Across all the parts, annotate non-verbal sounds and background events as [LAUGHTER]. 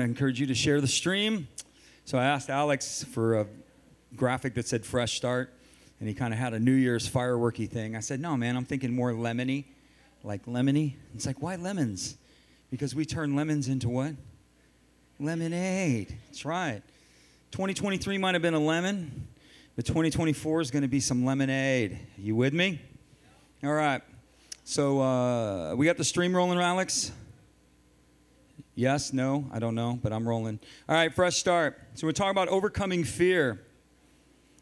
I encourage you to share the stream. So I asked Alex for a graphic that said fresh start, and he kind of had a New Year's fireworky thing. I said, no, man, I'm thinking more lemony, like lemony. It's like, why lemons? Because we turn lemons into what? Lemonade. That's right. 2023 might have been a lemon, but 2024 is going to be some lemonade. You with me? All right. So uh, we got the stream rolling, Alex. Yes, no, I don't know, but I'm rolling. All right, fresh start. So we're talking about overcoming fear.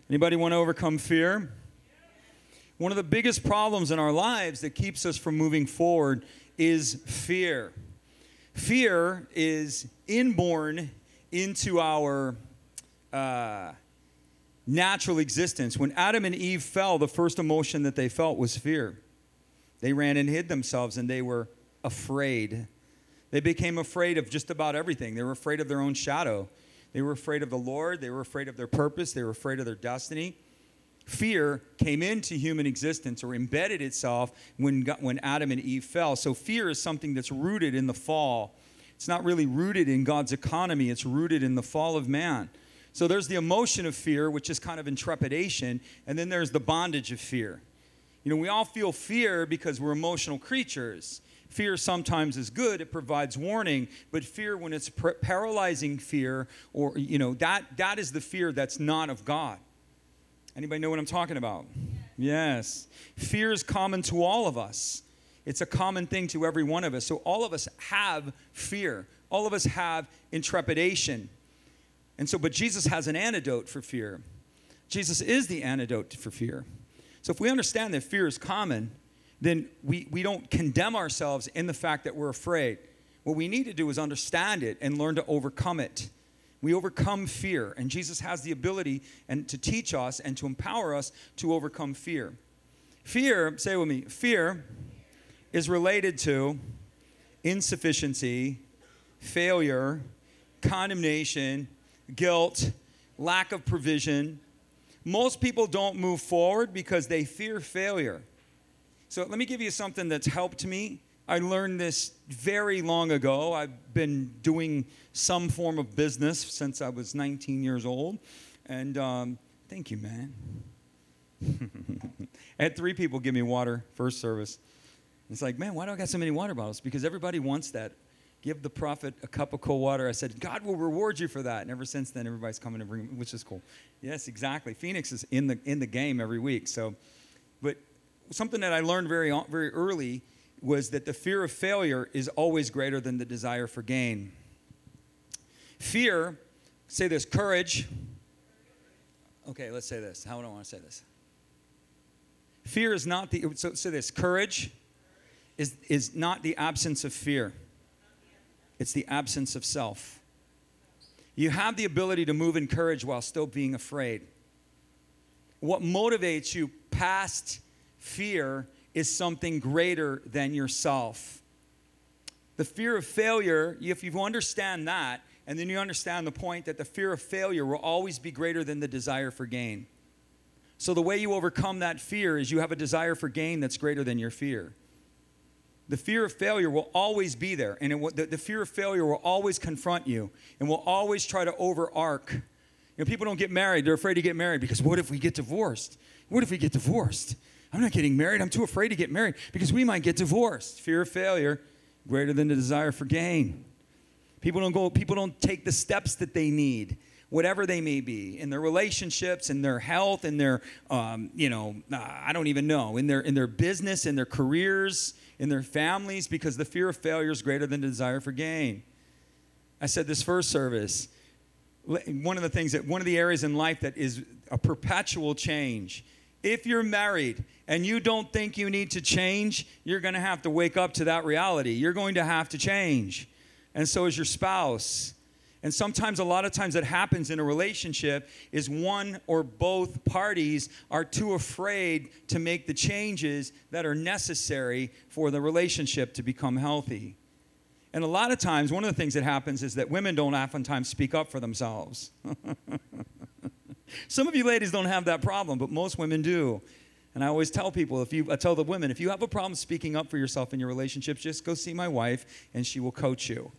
Anybody want to overcome fear? One of the biggest problems in our lives that keeps us from moving forward is fear. Fear is inborn into our uh, natural existence. When Adam and Eve fell, the first emotion that they felt was fear. They ran and hid themselves and they were afraid. They became afraid of just about everything. They were afraid of their own shadow. They were afraid of the Lord. They were afraid of their purpose. They were afraid of their destiny. Fear came into human existence or embedded itself when, when Adam and Eve fell. So, fear is something that's rooted in the fall. It's not really rooted in God's economy, it's rooted in the fall of man. So, there's the emotion of fear, which is kind of intrepidation, and then there's the bondage of fear. You know, we all feel fear because we're emotional creatures. Fear sometimes is good, it provides warning, but fear when it's paralyzing fear or you know, that that is the fear that's not of God. Anybody know what I'm talking about? Yes. Fear is common to all of us. It's a common thing to every one of us. So all of us have fear. All of us have intrepidation. And so but Jesus has an antidote for fear. Jesus is the antidote for fear. So if we understand that fear is common, then we, we don't condemn ourselves in the fact that we're afraid. What we need to do is understand it and learn to overcome it. We overcome fear, and Jesus has the ability and to teach us and to empower us to overcome fear. Fear, say with me, fear is related to insufficiency, failure, condemnation, guilt, lack of provision. Most people don't move forward because they fear failure. So let me give you something that's helped me. I learned this very long ago. I've been doing some form of business since I was 19 years old. And um, thank you, man. [LAUGHS] I had three people give me water first service. It's like, man, why do I got so many water bottles? Because everybody wants that. Give the prophet a cup of cold water. I said, God will reward you for that. And ever since then, everybody's coming to bring, which is cool. Yes, exactly. Phoenix is in the in the game every week. So, something that I learned very, very early was that the fear of failure is always greater than the desire for gain. Fear, say this, courage. Okay, let's say this. How do I want to say this? Fear is not the, so say this, courage is, is not the absence of fear, it's the absence of self. You have the ability to move in courage while still being afraid. What motivates you past fear is something greater than yourself. The fear of failure, if you understand that, and then you understand the point that the fear of failure will always be greater than the desire for gain. So, the way you overcome that fear is you have a desire for gain that's greater than your fear. The fear of failure will always be there, and will, the, the fear of failure will always confront you and will always try to overarc. You know, people don't get married, they're afraid to get married because what if we get divorced? What if we get divorced? I'm not getting married. I'm too afraid to get married because we might get divorced. Fear of failure greater than the desire for gain. People don't go, people don't take the steps that they need, whatever they may be, in their relationships, in their health, in their, um, you know, I don't even know, in their in their business, in their careers, in their families, because the fear of failure is greater than the desire for gain. I said this first service. One of the things that one of the areas in life that is a perpetual change if you're married and you don't think you need to change, you're going to have to wake up to that reality. You're going to have to change. And so is your spouse. And sometimes, a lot of times, that happens in a relationship is one or both parties are too afraid to make the changes that are necessary for the relationship to become healthy. And a lot of times, one of the things that happens is that women don't oftentimes speak up for themselves. [LAUGHS] Some of you ladies don't have that problem, but most women do. And I always tell people, if you, I tell the women, if you have a problem speaking up for yourself in your relationships, just go see my wife and she will coach you.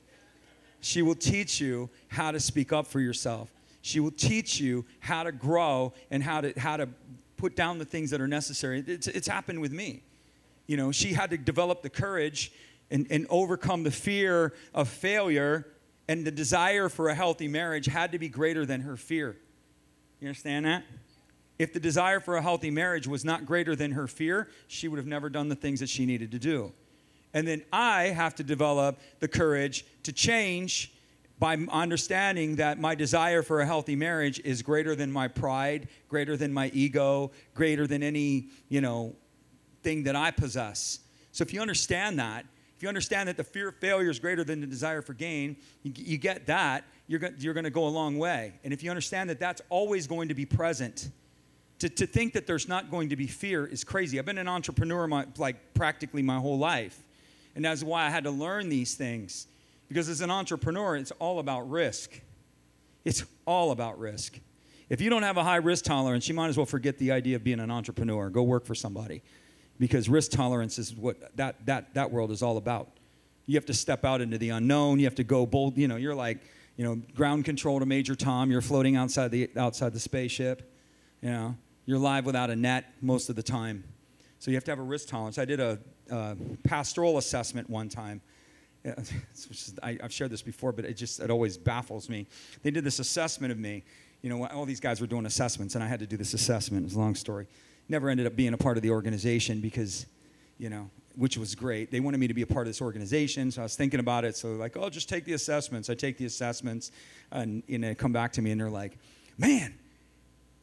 she will teach you how to speak up for yourself. She will teach you how to grow and how to how to put down the things that are necessary. It's, it's happened with me. You know, she had to develop the courage and, and overcome the fear of failure, and the desire for a healthy marriage had to be greater than her fear. You understand that? If the desire for a healthy marriage was not greater than her fear, she would have never done the things that she needed to do. And then I have to develop the courage to change by understanding that my desire for a healthy marriage is greater than my pride, greater than my ego, greater than any, you know, thing that I possess. So if you understand that, if you understand that the fear of failure is greater than the desire for gain, you, get that, you're, go, you're going to go a long way. And if you understand that that's always going to be present, to, to think that there's not going to be fear is crazy. I've been an entrepreneur my, like practically my whole life. And that's why I had to learn these things. Because as an entrepreneur, it's all about risk. It's all about risk. If you don't have a high risk tolerance, you might as well forget the idea of being an entrepreneur. Go work for somebody. Because risk tolerance is what that, that, that world is all about. You have to step out into the unknown. You have to go bold. You know, you're like, you know, ground control to Major Tom. You're floating outside the, outside the spaceship. You know, you're live without a net most of the time. So you have to have a risk tolerance. I did a, a pastoral assessment one time. [LAUGHS] I, have shared this before, but it just it always baffles me. They did this assessment of me. You know, all these guys were doing assessments, and I had to do this assessment. It's a long story. Never ended up being a part of the organization because, you know, which was great. They wanted me to be a part of this organization, so I was thinking about it. So like, oh, just take the assessments. I take the assessments, and you know, come back to me, and they're like, man,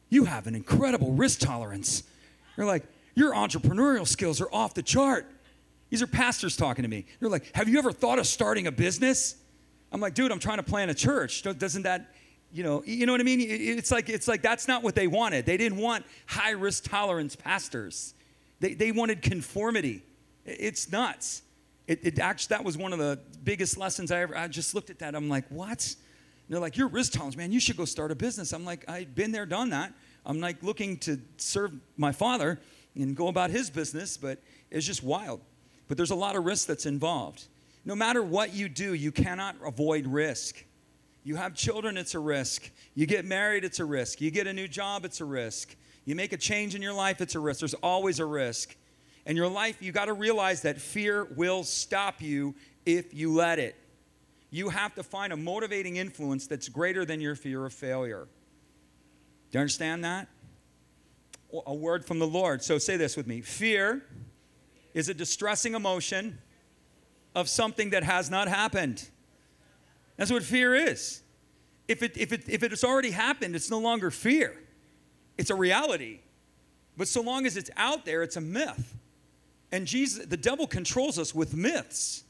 you have an incredible risk tolerance. They're like, your entrepreneurial skills are off the chart. These are pastors talking to me. They're like, Have you ever thought of starting a business? I'm like, dude, I'm trying to plan a church. Doesn't that, you know, you know what I mean? It's like, it's like that's not what they wanted. They didn't want high risk tolerance pastors. They, they wanted conformity. It's nuts. It, it actually, that was one of the biggest lessons I ever, I just looked at that. I'm like, what? And they're like, you're risk tolerance, man. You should go start a business. I'm like, I've been there, done that. I'm like looking to serve my father and go about his business, but it's just wild. But there's a lot of risk that's involved. No matter what you do, you cannot avoid risk. You have children, it's a risk. You get married, it's a risk. You get a new job, it's a risk. You make a change in your life, it's a risk. There's always a risk. In your life, you got to realize that fear will stop you if you let it. You have to find a motivating influence that's greater than your fear of failure. Do you understand that? A word from the Lord. So say this with me Fear is a distressing emotion of something that has not happened. That's what fear is. If it, if, it, if it has already happened, it's no longer fear, it's a reality. But so long as it's out there, it's a myth. And Jesus, the devil controls us with myths.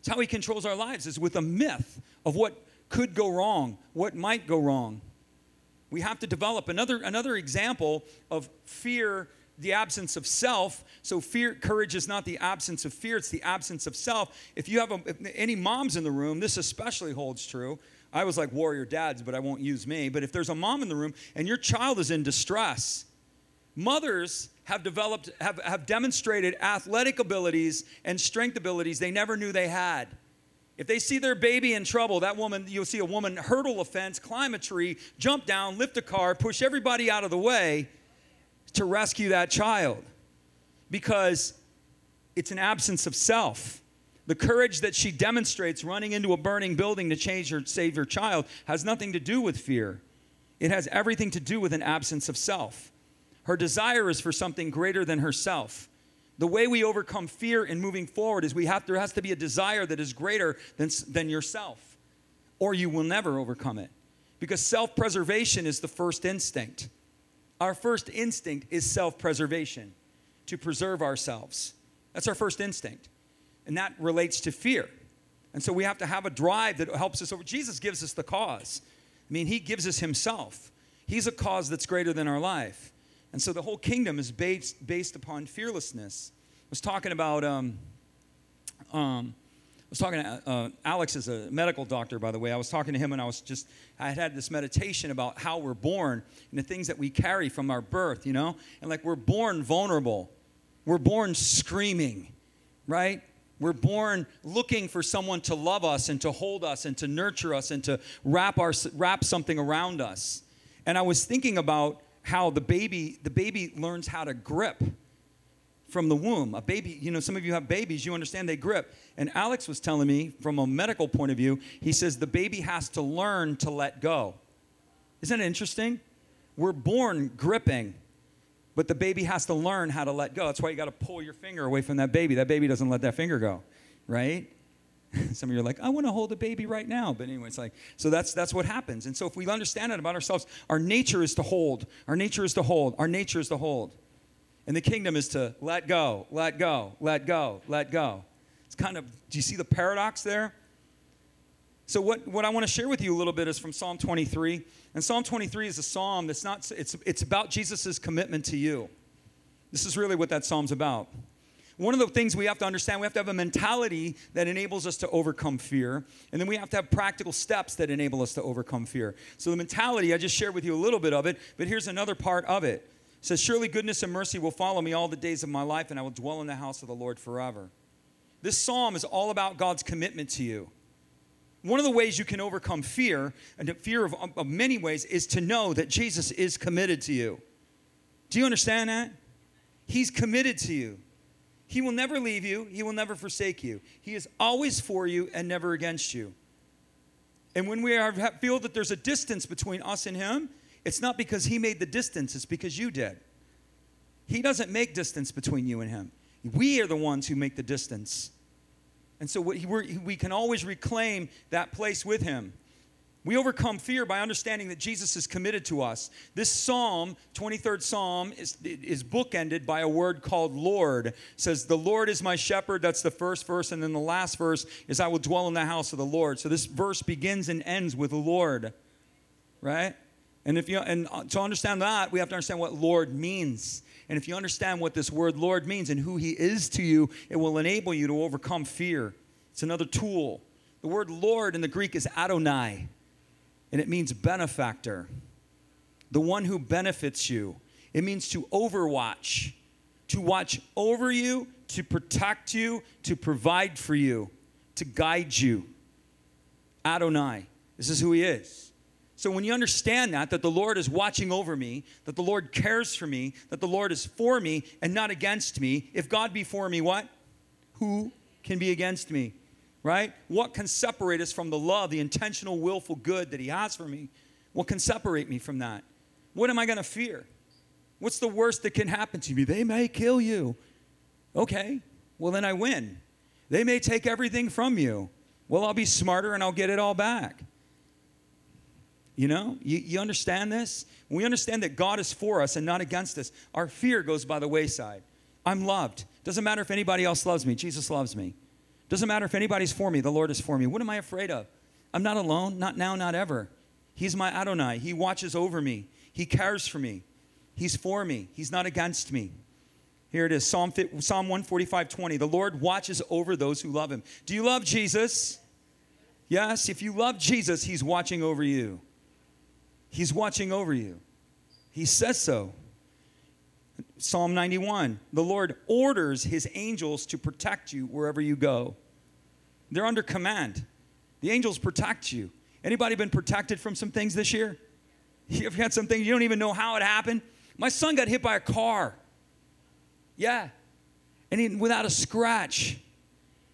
It's how he controls our lives, is with a myth of what could go wrong, what might go wrong. We have to develop another, another example of fear the absence of self. So fear, courage is not the absence of fear; it's the absence of self. If you have a, if any moms in the room, this especially holds true. I was like warrior dads, but I won't use me. But if there's a mom in the room and your child is in distress, mothers have developed, have, have demonstrated athletic abilities and strength abilities they never knew they had. If they see their baby in trouble, that woman, you'll see a woman hurdle a fence, climb a tree, jump down, lift a car, push everybody out of the way to rescue that child because it's an absence of self. The courage that she demonstrates running into a burning building to change or save her child has nothing to do with fear. It has everything to do with an absence of self. Her desire is for something greater than herself. The way we overcome fear in moving forward is we have there has to be a desire that is greater than, than yourself, or you will never overcome it. Because self preservation is the first instinct. Our first instinct is self preservation, to preserve ourselves. That's our first instinct. And that relates to fear. And so we have to have a drive that helps us over. Jesus gives us the cause. I mean, He gives us Himself. He's a cause that's greater than our life. And so the whole kingdom is based, based upon fearlessness. I was talking about um, um, I was talking to uh, Alex is a medical doctor, by the way. I was talking to him and I was just, I had had this meditation about how we're born and the things that we carry from our birth, you know? And like we're born vulnerable, we're born screaming, right? We're born looking for someone to love us and to hold us and to nurture us and to wrap, our, wrap something around us. And I was thinking about how the baby, the baby learns how to grip from the womb. A baby, you know, some of you have babies, you understand they grip. And Alex was telling me from a medical point of view, he says the baby has to learn to let go. Isn't it interesting? We're born gripping, but the baby has to learn how to let go. That's why you got to pull your finger away from that baby. That baby doesn't let that finger go, right? [LAUGHS] Some of you are like, I want to hold a baby right now. But anyway, it's like, so that's that's what happens. And so if we understand that about ourselves, our nature is to hold. Our nature is to hold. Our nature is to hold. And the kingdom is to let go, let go, let go, let go. It's kind of, do you see the paradox there? So what, what I want to share with you a little bit is from Psalm 23. And Psalm 23 is a psalm that's not, it's, it's about Jesus' commitment to you. This is really what that psalm's about. One of the things we have to understand, we have to have a mentality that enables us to overcome fear. And then we have to have practical steps that enable us to overcome fear. So the mentality, I just shared with you a little bit of it, but here's another part of it. It says, Surely goodness and mercy will follow me all the days of my life, and I will dwell in the house of the Lord forever. This psalm is all about God's commitment to you. One of the ways you can overcome fear, and fear of, of many ways, is to know that Jesus is committed to you. Do you understand that? He's committed to you. He will never leave you, He will never forsake you. He is always for you and never against you. And when we are, feel that there's a distance between us and Him, it's not because He made the distance, it's because you did. He doesn't make distance between you and Him. We are the ones who make the distance. And so we can always reclaim that place with Him. We overcome fear by understanding that Jesus is committed to us. This psalm, 23rd psalm, is, is bookended by a word called Lord. It says, The Lord is my shepherd. That's the first verse. And then the last verse is, I will dwell in the house of the Lord. So this verse begins and ends with Lord, right? And if you and uh, to understand that, we have to understand what Lord means. And if you understand what this word Lord means and who He is to you, it will enable you to overcome fear. It's another tool. The word Lord in the Greek is Adonai, and it means benefactor, the one who benefits you. It means to overwatch, to watch over you, to protect you, to provide for you, to guide you. Adonai. This is who He is. So when you understand that, that the Lord is watching over me, that the Lord cares for me, that the Lord is for me and not against me, if God be for me, what? Who can be against me? Right? What can separate us from the love, the intentional, willful good that He has for me? What can separate me from that? What am I going to fear? What's the worst that can happen to me? They may kill you. Okay, well, then I win. They may take everything from you. Well, I'll be smarter and I'll get it all back. You know, you, you understand this? We understand that God is for us and not against us, our fear goes by the wayside. I'm loved. Doesn't matter if anybody else loves me, Jesus loves me. Doesn't matter if anybody's for me, the Lord is for me. What am I afraid of? I'm not alone, not now, not ever. He's my Adonai. He watches over me, He cares for me, He's for me, He's not against me. Here it is Psalm, Psalm 145 20. The Lord watches over those who love Him. Do you love Jesus? Yes, if you love Jesus, He's watching over you. He's watching over you. He says so. Psalm 91 The Lord orders his angels to protect you wherever you go. They're under command. The angels protect you. Anybody been protected from some things this year? [LAUGHS] You've had some things you don't even know how it happened. My son got hit by a car. Yeah. And he, without a scratch.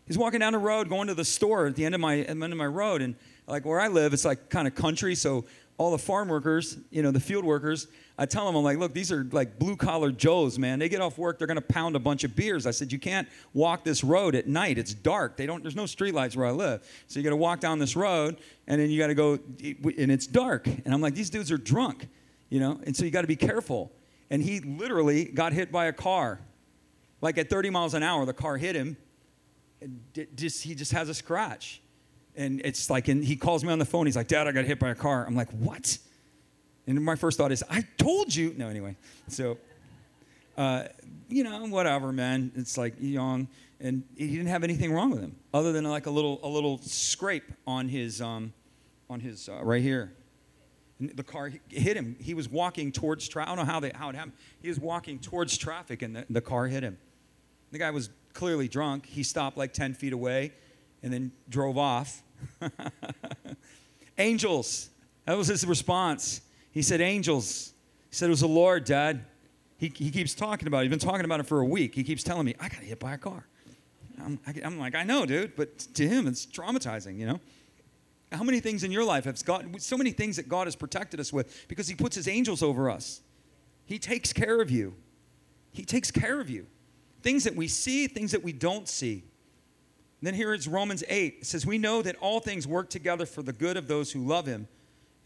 He's walking down the road going to the store at the end of my, end of my road. And like where I live, it's like kind of country. So all the farm workers, you know, the field workers, I tell them, I'm like, look, these are like blue collar Joes, man. They get off work, they're to pound a bunch of beers. I said, you can't walk this road at night. It's dark. They don't. There's no streetlights where I live, so you got to walk down this road, and then you got to go, and it's dark. And I'm like, these dudes are drunk, you know, and so you got to be careful. And he literally got hit by a car, like at 30 miles an hour. The car hit him, and just he just has a scratch. And it's like, and he calls me on the phone. He's like, Dad, I got hit by a car. I'm like, what? And my first thought is, I told you. No, anyway. So, uh, you know, whatever, man. It's like young, and he didn't have anything wrong with him, other than like a little, a little scrape on his, um, on his uh, right here. And the car hit him. He was walking towards traffic. I don't know how, they, how it happened. He was walking towards traffic, and the, the car hit him. The guy was clearly drunk. He stopped like 10 feet away and then drove off. [LAUGHS] angels. That was his response. He said, Angels. He said, It was the Lord, Dad. He, he keeps talking about it. He's been talking about it for a week. He keeps telling me, I got hit by a car. I'm, I, am like, I know, dude, but to him, it's traumatizing, you know? How many things in your life have God, so many things that God has protected us with because He puts His angels over us? He takes care of you. He takes care of you. Things that we see, things that we don't see. Then here it's Romans 8. It says, We know that all things work together for the good of those who love Him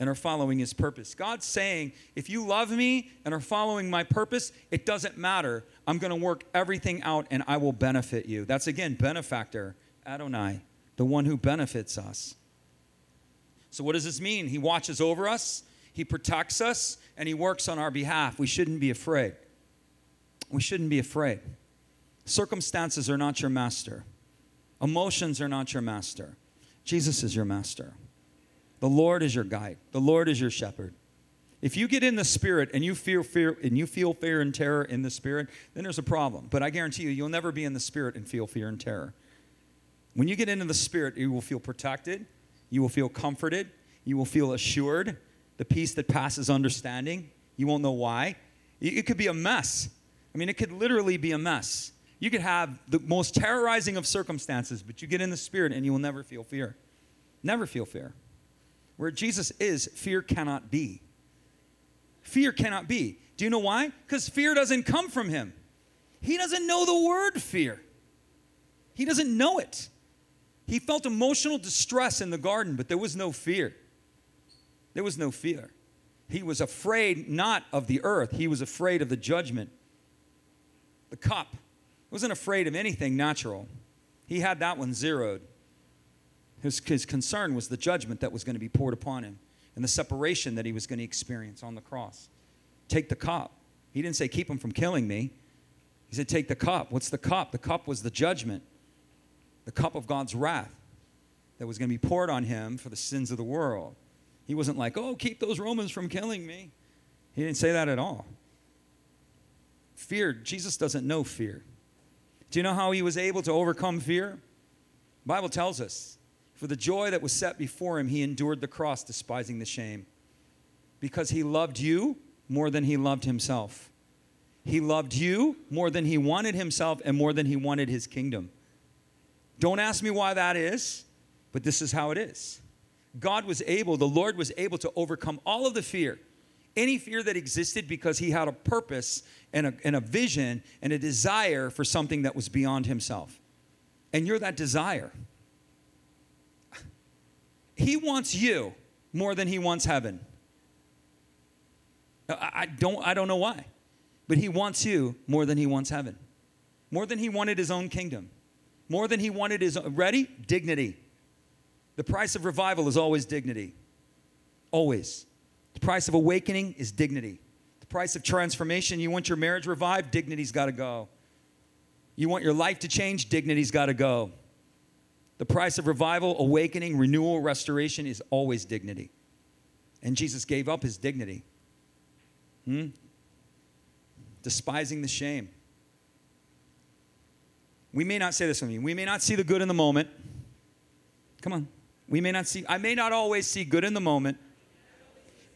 and are following his purpose. God's saying, if you love me and are following my purpose, it doesn't matter. I'm going to work everything out and I will benefit you. That's again, benefactor, Adonai, the one who benefits us. So, what does this mean? He watches over us, he protects us, and he works on our behalf. We shouldn't be afraid. We shouldn't be afraid. Circumstances are not your master, emotions are not your master. Jesus is your master. The Lord is your guide. The Lord is your shepherd. If you get in the spirit and you feel fear and you feel fear and terror in the spirit, then there's a problem. But I guarantee you, you'll never be in the spirit and feel fear and terror. When you get into the spirit, you will feel protected, you will feel comforted, you will feel assured, the peace that passes understanding. You won't know why. It could be a mess. I mean, it could literally be a mess. You could have the most terrorizing of circumstances, but you get in the spirit and you will never feel fear. Never feel fear. Where Jesus is, fear cannot be. Fear cannot be. Do you know why? Because fear doesn't come from him. He doesn't know the word fear, he doesn't know it. He felt emotional distress in the garden, but there was no fear. There was no fear. He was afraid not of the earth, he was afraid of the judgment. The cup. Wasn't afraid of anything natural. He had that one zeroed. His, his concern was the judgment that was going to be poured upon him and the separation that he was going to experience on the cross. Take the cup. He didn't say, Keep him from killing me. He said, Take the cup. What's the cup? The cup was the judgment, the cup of God's wrath that was going to be poured on him for the sins of the world. He wasn't like, Oh, keep those Romans from killing me. He didn't say that at all. Fear, Jesus doesn't know fear. Do you know how he was able to overcome fear? The Bible tells us for the joy that was set before him, he endured the cross, despising the shame. Because he loved you more than he loved himself. He loved you more than he wanted himself and more than he wanted his kingdom. Don't ask me why that is, but this is how it is. God was able, the Lord was able to overcome all of the fear, any fear that existed because he had a purpose and a, and a vision and a desire for something that was beyond himself. And you're that desire. He wants you more than he wants heaven. I don't, I don't know why, but he wants you more than he wants heaven, more than he wanted his own kingdom, more than he wanted his ready dignity. The price of revival is always dignity, always. The price of awakening is dignity. The price of transformation. You want your marriage revived, dignity's got to go. You want your life to change, dignity's got to go. The price of revival, awakening, renewal, restoration is always dignity. And Jesus gave up his dignity. Hmm? Despising the shame. We may not say this with me. We may not see the good in the moment. Come on. We may not see, I may not always see good in the moment,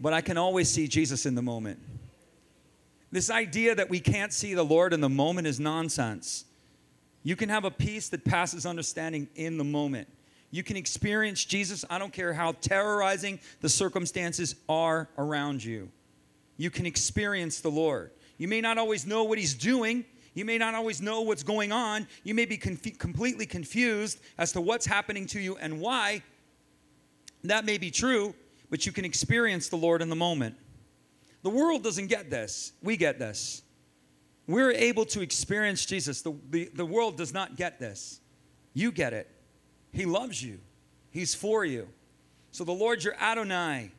but I can always see Jesus in the moment. This idea that we can't see the Lord in the moment is nonsense. You can have a peace that passes understanding in the moment. You can experience Jesus, I don't care how terrorizing the circumstances are around you. You can experience the Lord. You may not always know what He's doing. You may not always know what's going on. You may be conf- completely confused as to what's happening to you and why. That may be true, but you can experience the Lord in the moment. The world doesn't get this. We get this. We're able to experience Jesus. The, the, the world does not get this. You get it. He loves you, He's for you. So the Lord your Adonai.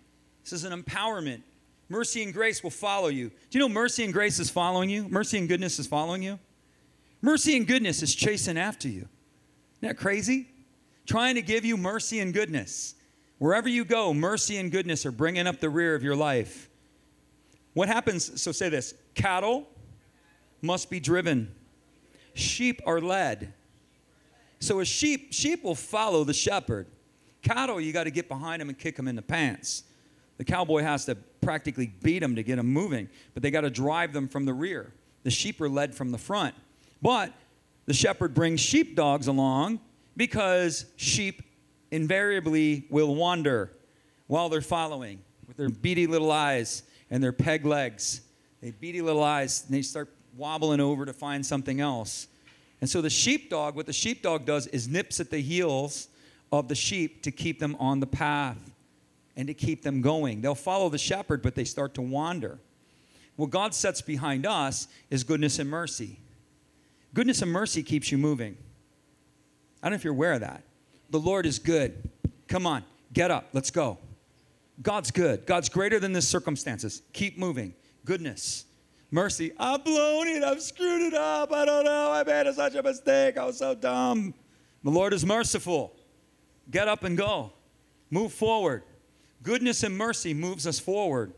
This is an empowerment. Mercy and grace will follow you. Do you know mercy and grace is following you? Mercy and goodness is following you? Mercy and goodness is chasing after you. Isn't that crazy? Trying to give you mercy and goodness. Wherever you go, mercy and goodness are bringing up the rear of your life. What happens? So say this cattle must be driven. sheep are led. So a sheep, sheep will follow the shepherd. Cattle, you got to get behind them and kick them in the pants. The cowboy has to practically beat them to get them moving, but they got to drive them from the rear. The sheep are led from the front. But the shepherd brings sheepdogs along because sheep invariably will wander while they're following with their beady little eyes and their peg legs. They beady little eyes and they start wobbling over to find something else. And so the sheepdog, what the sheepdog does is nips at the heels of the sheep to keep them on the path and to keep them going. They'll follow the shepherd, but they start to wander. What God sets behind us is goodness and mercy. Goodness and mercy keeps you moving. I don't know if you're aware of that. The Lord is good. Come on, get up, let's go. God's good. God's greater than the circumstances. Keep moving. Goodness. Mercy. I've blown it. I've screwed it up. I don't know. I made such a mistake. I was so dumb. The Lord is merciful. Get up and go. Move forward. Goodness and mercy moves us forward.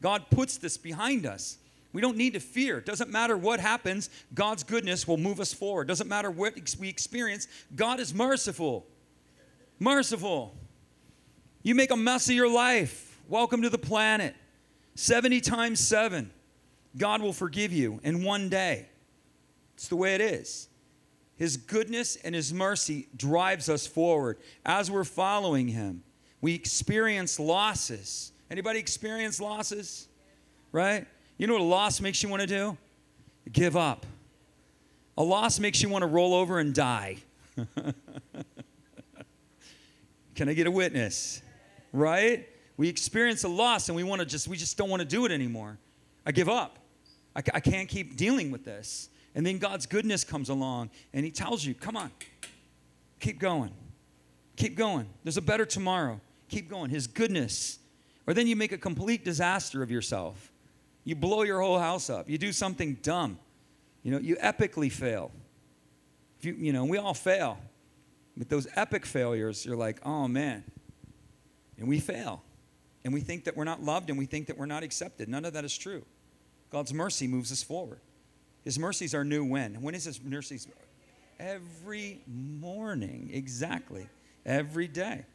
God puts this behind us. We don't need to fear. It doesn't matter what happens, God's goodness will move us forward. It doesn't matter what we experience, God is merciful. Merciful. You make a mess of your life. Welcome to the planet. 70 times 7. God will forgive you in one day. It's the way it is. His goodness and his mercy drives us forward as we're following him. We experience losses. Anybody experience losses? Right? You know what a loss makes you want to do? Give up. A loss makes you want to roll over and die. [LAUGHS] Can I get a witness? right? We experience a loss and we want to just, we just don't want to do it anymore. I give up. I, I can't keep dealing with this. And then God's goodness comes along and He tells you, come on, keep going. Keep going. There's a better tomorrow. Keep going. His goodness. Or then you make a complete disaster of yourself. You blow your whole house up. You do something dumb. You know, you epically fail. If you, you know, we all fail. But those epic failures, you're like, oh man, and we fail. And we think that we're not loved and we think that we're not accepted. None of that is true. God's mercy moves us forward. His mercies are new when? When is His mercies? Every morning. Exactly. Every day.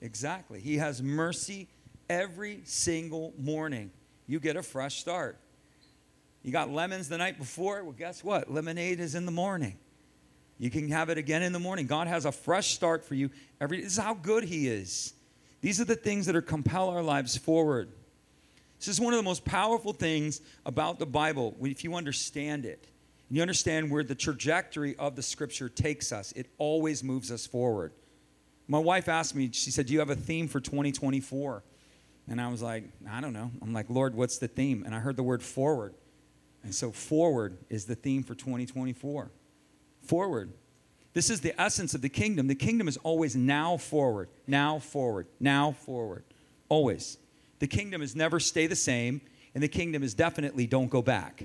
Exactly. He has mercy every single morning. You get a fresh start. You got lemons the night before. Well, guess what? Lemonade is in the morning. You can have it again in the morning. God has a fresh start for you every this is how good he is. These are the things that are compel our lives forward. This is one of the most powerful things about the Bible if you understand it. And you understand where the trajectory of the scripture takes us. It always moves us forward. My wife asked me, she said, Do you have a theme for 2024? And I was like, I don't know. I'm like, Lord, what's the theme? And I heard the word forward. And so, forward is the theme for 2024. Forward. This is the essence of the kingdom. The kingdom is always now forward, now forward, now forward. Always. The kingdom is never stay the same, and the kingdom is definitely don't go back.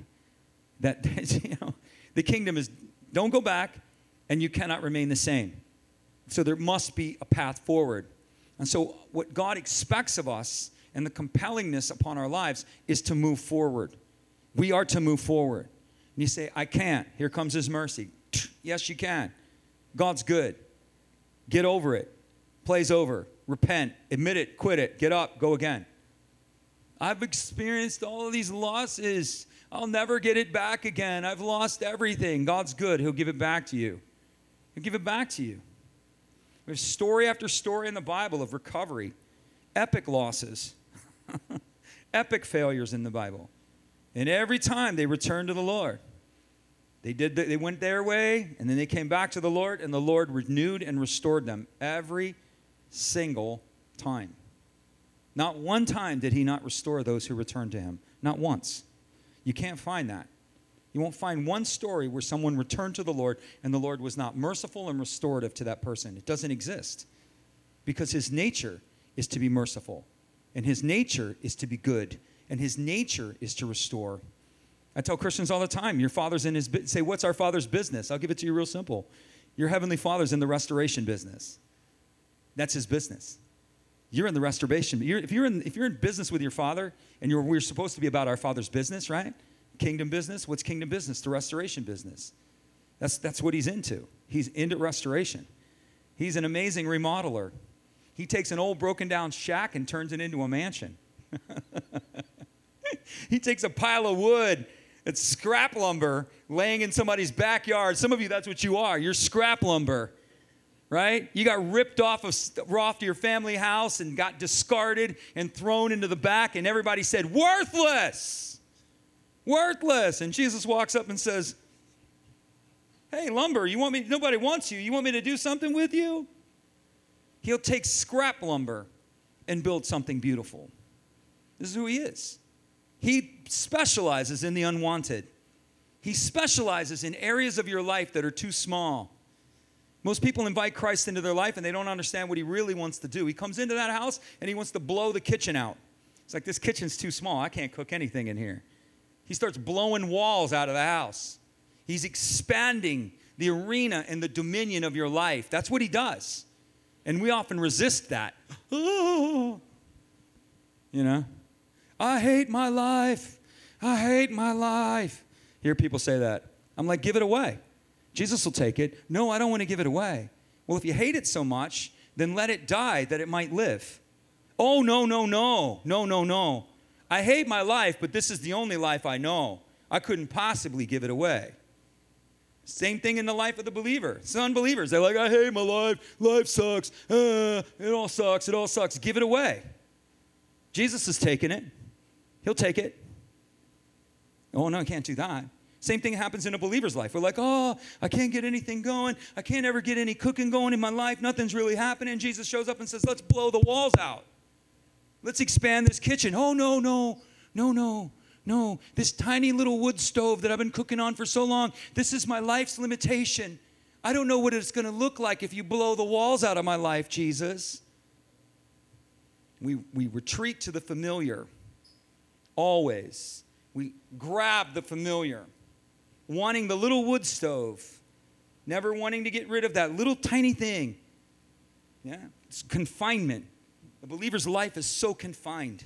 That [LAUGHS] you know, the kingdom is don't go back, and you cannot remain the same. So there must be a path forward. And so what God expects of us and the compellingness upon our lives is to move forward. We are to move forward. And you say, I can't. Here comes his mercy. Yes, you can. God's good. Get over it. Plays over. Repent. Admit it. Quit it. Get up. Go again. I've experienced all of these losses. I'll never get it back again. I've lost everything. God's good. He'll give it back to you. He'll give it back to you. There's story after story in the Bible of recovery, epic losses, [LAUGHS] epic failures in the Bible. And every time they return to the Lord. They did they went their way and then they came back to the Lord and the Lord renewed and restored them every single time. Not one time did he not restore those who returned to him. Not once. You can't find that. You won't find one story where someone returned to the Lord and the Lord was not merciful and restorative to that person. It doesn't exist. Because his nature is to be merciful, and his nature is to be good, and his nature is to restore. I tell Christians all the time, your father's in his, say, what's our father's business? I'll give it to you real simple. Your heavenly father's in the restoration business. That's his business. You're in the restoration. You're, if, you're in, if you're in business with your father, and you're, we're supposed to be about our father's business, right? Kingdom business. What's kingdom business? The restoration business. That's, that's what he's into. He's into restoration. He's an amazing remodeler. He takes an old broken down shack and turns it into a mansion. [LAUGHS] he takes a pile of wood it's scrap lumber laying in somebody's backyard. Some of you, that's what you are. You're scrap lumber, right? You got ripped off of off to your family house and got discarded and thrown into the back, and everybody said, "Worthless, worthless." And Jesus walks up and says, "Hey, lumber, you want me? Nobody wants you. You want me to do something with you?" He'll take scrap lumber and build something beautiful. This is who he is. He specializes in the unwanted. He specializes in areas of your life that are too small. Most people invite Christ into their life and they don't understand what he really wants to do. He comes into that house and he wants to blow the kitchen out. It's like, this kitchen's too small. I can't cook anything in here. He starts blowing walls out of the house. He's expanding the arena and the dominion of your life. That's what he does. And we often resist that. [LAUGHS] you know? I hate my life. I hate my life. Hear people say that. I'm like, give it away. Jesus will take it. No, I don't want to give it away. Well, if you hate it so much, then let it die that it might live. Oh, no, no, no, no, no, no. I hate my life, but this is the only life I know. I couldn't possibly give it away. Same thing in the life of the believer. It's unbelievers. They're like, I hate my life. Life sucks. Uh, it all sucks. It all sucks. Give it away. Jesus has taken it. He'll take it. Oh, no, I can't do that. Same thing happens in a believer's life. We're like, oh, I can't get anything going. I can't ever get any cooking going in my life. Nothing's really happening. Jesus shows up and says, let's blow the walls out. Let's expand this kitchen. Oh, no, no, no, no, no. This tiny little wood stove that I've been cooking on for so long, this is my life's limitation. I don't know what it's going to look like if you blow the walls out of my life, Jesus. We, we retreat to the familiar always. We grab the familiar, wanting the little wood stove, never wanting to get rid of that little tiny thing. Yeah, it's confinement. The believer's life is so confined,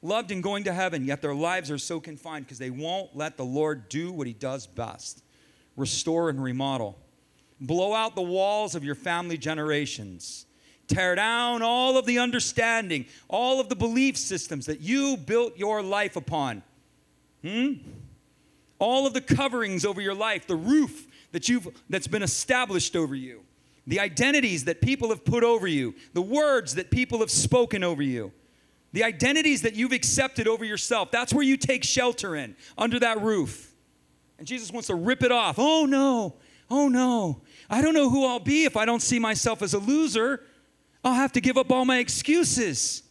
loved and going to heaven, yet their lives are so confined because they won't let the Lord do what He does best restore and remodel. Blow out the walls of your family generations tear down all of the understanding, all of the belief systems that you built your life upon. Hmm? All of the coverings over your life, the roof that you've that's been established over you, the identities that people have put over you, the words that people have spoken over you, the identities that you've accepted over yourself. That's where you take shelter in, under that roof. And Jesus wants to rip it off. Oh no, oh no. I don't know who I'll be if I don't see myself as a loser. I'll have to give up all my excuses.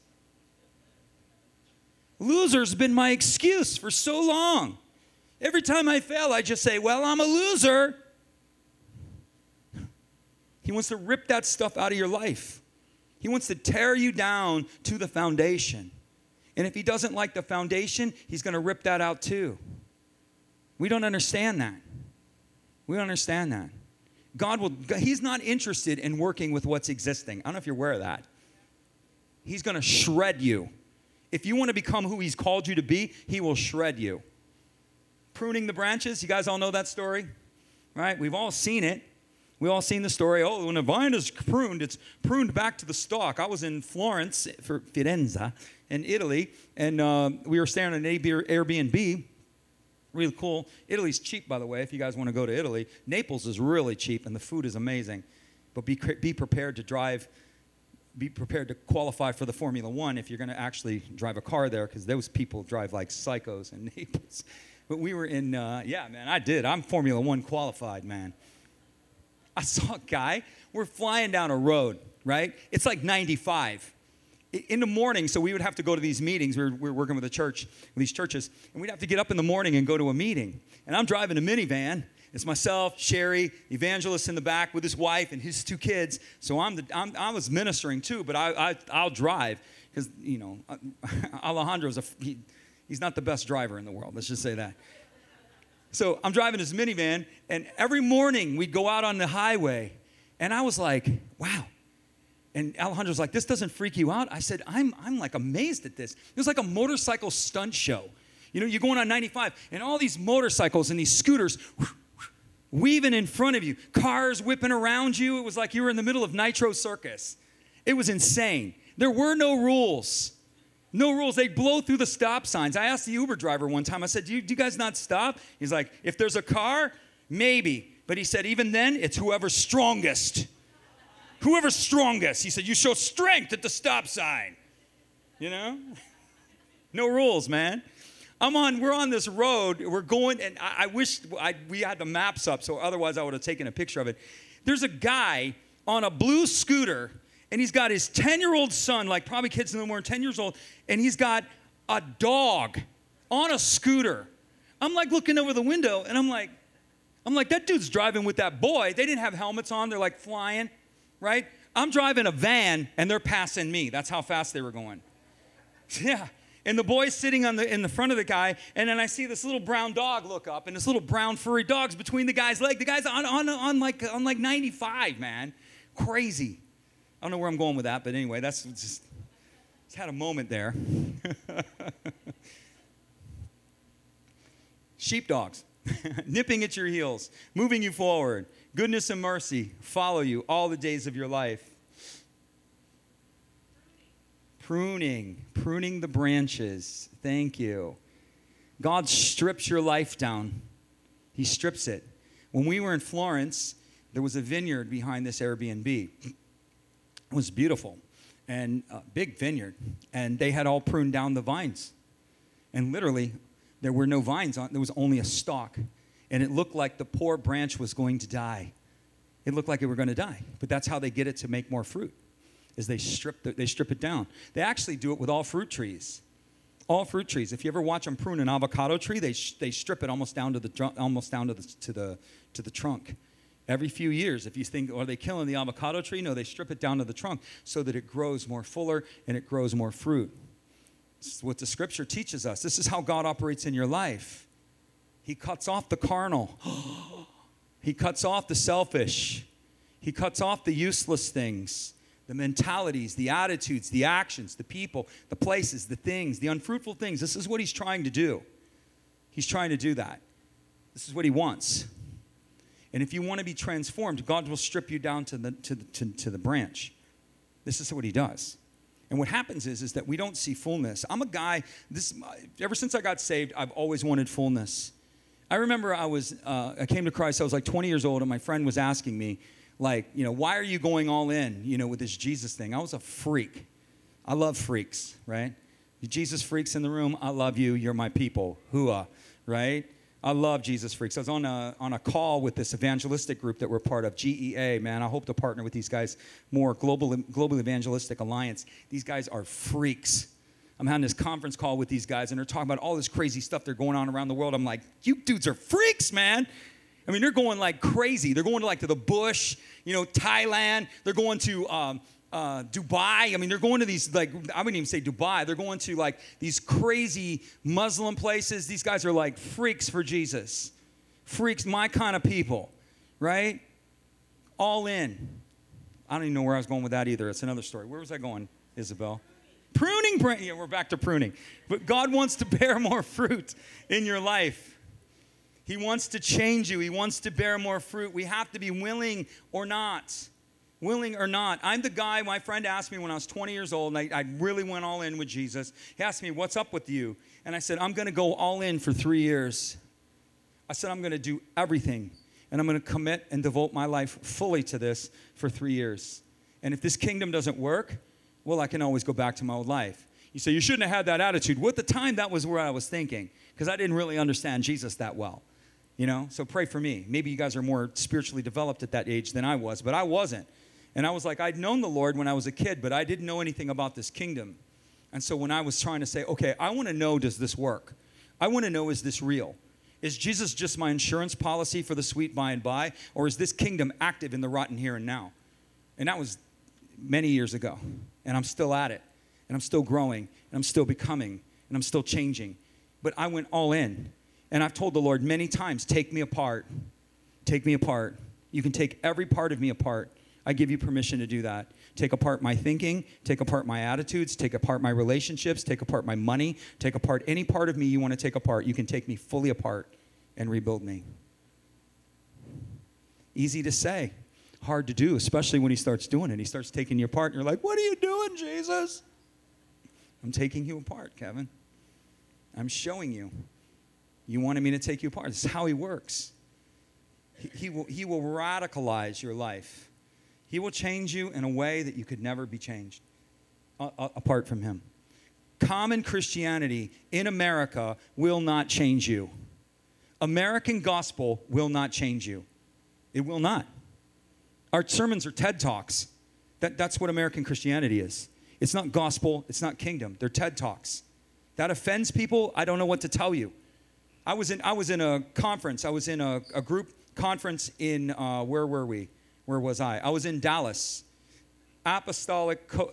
Loser's been my excuse for so long. Every time I fail, I just say, Well, I'm a loser. He wants to rip that stuff out of your life. He wants to tear you down to the foundation. And if he doesn't like the foundation, he's going to rip that out too. We don't understand that. We don't understand that. God will, He's not interested in working with what's existing. I don't know if you're aware of that. He's gonna shred you. If you wanna become who He's called you to be, He will shred you. Pruning the branches, you guys all know that story, right? We've all seen it. We've all seen the story. Oh, when a vine is pruned, it's pruned back to the stalk. I was in Florence, for Firenze, in Italy, and uh, we were staying on an Airbnb Really cool. Italy's cheap, by the way, if you guys want to go to Italy. Naples is really cheap and the food is amazing. But be, be prepared to drive, be prepared to qualify for the Formula One if you're going to actually drive a car there because those people drive like psychos in [LAUGHS] Naples. But we were in, uh, yeah, man, I did. I'm Formula One qualified, man. I saw a guy, we're flying down a road, right? It's like 95 in the morning, so we would have to go to these meetings. We were, we were, working with a church, with these churches, and we'd have to get up in the morning and go to a meeting. And I'm driving a minivan. It's myself, Sherry, evangelist in the back with his wife and his two kids. So I'm the, I'm, i was ministering too, but I, I, will drive because, you know, [LAUGHS] Alejandro's a, he, he's not the best driver in the world. Let's just say that. So I'm driving this minivan, and every morning we'd go out on the highway, and I was like, wow, and Alejandro's like, this doesn't freak you out? I said, I'm, I'm like amazed at this. It was like a motorcycle stunt show. You know, you're going on 95, and all these motorcycles and these scooters, weaving in front of you, cars whipping around you. It was like you were in the middle of Nitro Circus. It was insane. There were no rules. No rules. They blow through the stop signs. I asked the Uber driver one time, I said, do you, do you guys not stop? He's like, If there's a car, maybe. But he said, Even then, it's whoever's strongest. Whoever's strongest. He said, You show strength at the stop sign. You know? [LAUGHS] No rules, man. I'm on, we're on this road, we're going, and I, I wish I, we had the maps up, so otherwise I would have taken a picture of it. There's a guy on a blue scooter, and he's got his 10 year old son, like probably kids no more than 10 years old, and he's got a dog on a scooter. I'm like looking over the window, and I'm like, I'm like, that dude's driving with that boy. They didn't have helmets on, they're like flying, right? I'm driving a van, and they're passing me. That's how fast they were going. [LAUGHS] Yeah. And the boy's sitting on the in the front of the guy, and then I see this little brown dog look up, and this little brown furry dog's between the guy's leg. The guy's on, on, on like on like 95, man. Crazy. I don't know where I'm going with that, but anyway, that's just, just had a moment there. [LAUGHS] Sheepdogs, [LAUGHS] nipping at your heels, moving you forward. Goodness and mercy follow you all the days of your life. Pruning, pruning the branches. Thank you. God strips your life down, He strips it. When we were in Florence, there was a vineyard behind this Airbnb. It was beautiful and a big vineyard. And they had all pruned down the vines. And literally, there were no vines on, there was only a stalk. And it looked like the poor branch was going to die. It looked like it were going to die. But that's how they get it to make more fruit is they strip, the, they strip it down. They actually do it with all fruit trees. All fruit trees. If you ever watch them prune an avocado tree, they, they strip it almost down to the almost down to the, to the to the trunk. Every few years, if you think, are they killing the avocado tree? No, they strip it down to the trunk so that it grows more fuller and it grows more fruit. This is what the scripture teaches us. This is how God operates in your life. He cuts off the carnal. [GASPS] he cuts off the selfish. He cuts off the useless things the mentalities, the attitudes, the actions, the people, the places, the things, the unfruitful things. This is what he's trying to do. He's trying to do that. This is what he wants. And if you want to be transformed, God will strip you down to the, to the, to, to the branch. This is what he does. And what happens is, is that we don't see fullness. I'm a guy, this, ever since I got saved, I've always wanted fullness. I remember I was, uh, I came to Christ, I was like 20 years old, and my friend was asking me, like, you know, why are you going all in, you know, with this Jesus thing? I was a freak. I love freaks, right? Jesus freaks in the room, I love you. You're my people. Hooah, right? I love Jesus freaks. I was on a, on a call with this evangelistic group that we're part of, GEA, man. I hope to partner with these guys more, Global, Global Evangelistic Alliance. These guys are freaks. I'm having this conference call with these guys, and they're talking about all this crazy stuff they're going on around the world. I'm like, you dudes are freaks, man. I mean, they're going like crazy. They're going to like to the bush, you know, Thailand. They're going to um, uh, Dubai. I mean, they're going to these like I wouldn't even say Dubai. They're going to like these crazy Muslim places. These guys are like freaks for Jesus, freaks, my kind of people, right? All in. I don't even know where I was going with that either. It's another story. Where was I going, Isabel? Pruning, yeah, we're back to pruning. But God wants to [LAUGHS] bear more fruit in your life. He wants to change you. He wants to bear more fruit. We have to be willing or not. Willing or not. I'm the guy, my friend asked me when I was 20 years old, and I, I really went all in with Jesus. He asked me, What's up with you? And I said, I'm going to go all in for three years. I said, I'm going to do everything, and I'm going to commit and devote my life fully to this for three years. And if this kingdom doesn't work, well, I can always go back to my old life. You say, You shouldn't have had that attitude. Well, at the time, that was where I was thinking, because I didn't really understand Jesus that well you know? So pray for me. Maybe you guys are more spiritually developed at that age than i was but i wasn't. And i was like i'd known the lord when i was a kid but i didn't know anything about this kingdom. And so when i was trying to say okay i want to know does this work? I want to know is this real? Is jesus just my insurance policy for the sweet by and by or is this kingdom active in the rotten here and now? And that was many years ago and i'm still at it and i'm still growing and i'm still becoming and i'm still changing but i went all in and I've told the Lord many times, take me apart. Take me apart. You can take every part of me apart. I give you permission to do that. Take apart my thinking, take apart my attitudes, take apart my relationships, take apart my money, take apart any part of me you want to take apart. You can take me fully apart and rebuild me. Easy to say, hard to do, especially when he starts doing it. He starts taking you apart, and you're like, What are you doing, Jesus? I'm taking you apart, Kevin. I'm showing you. You wanted me to take you apart. This is how he works. He, he, will, he will radicalize your life. He will change you in a way that you could never be changed uh, apart from him. Common Christianity in America will not change you. American gospel will not change you. It will not. Our sermons are TED Talks. That, that's what American Christianity is. It's not gospel, it's not kingdom. They're TED Talks. That offends people, I don't know what to tell you. I was in, I was in a conference, I was in a, a group conference in, uh, where were we? Where was I? I was in Dallas. Apostolic, Co-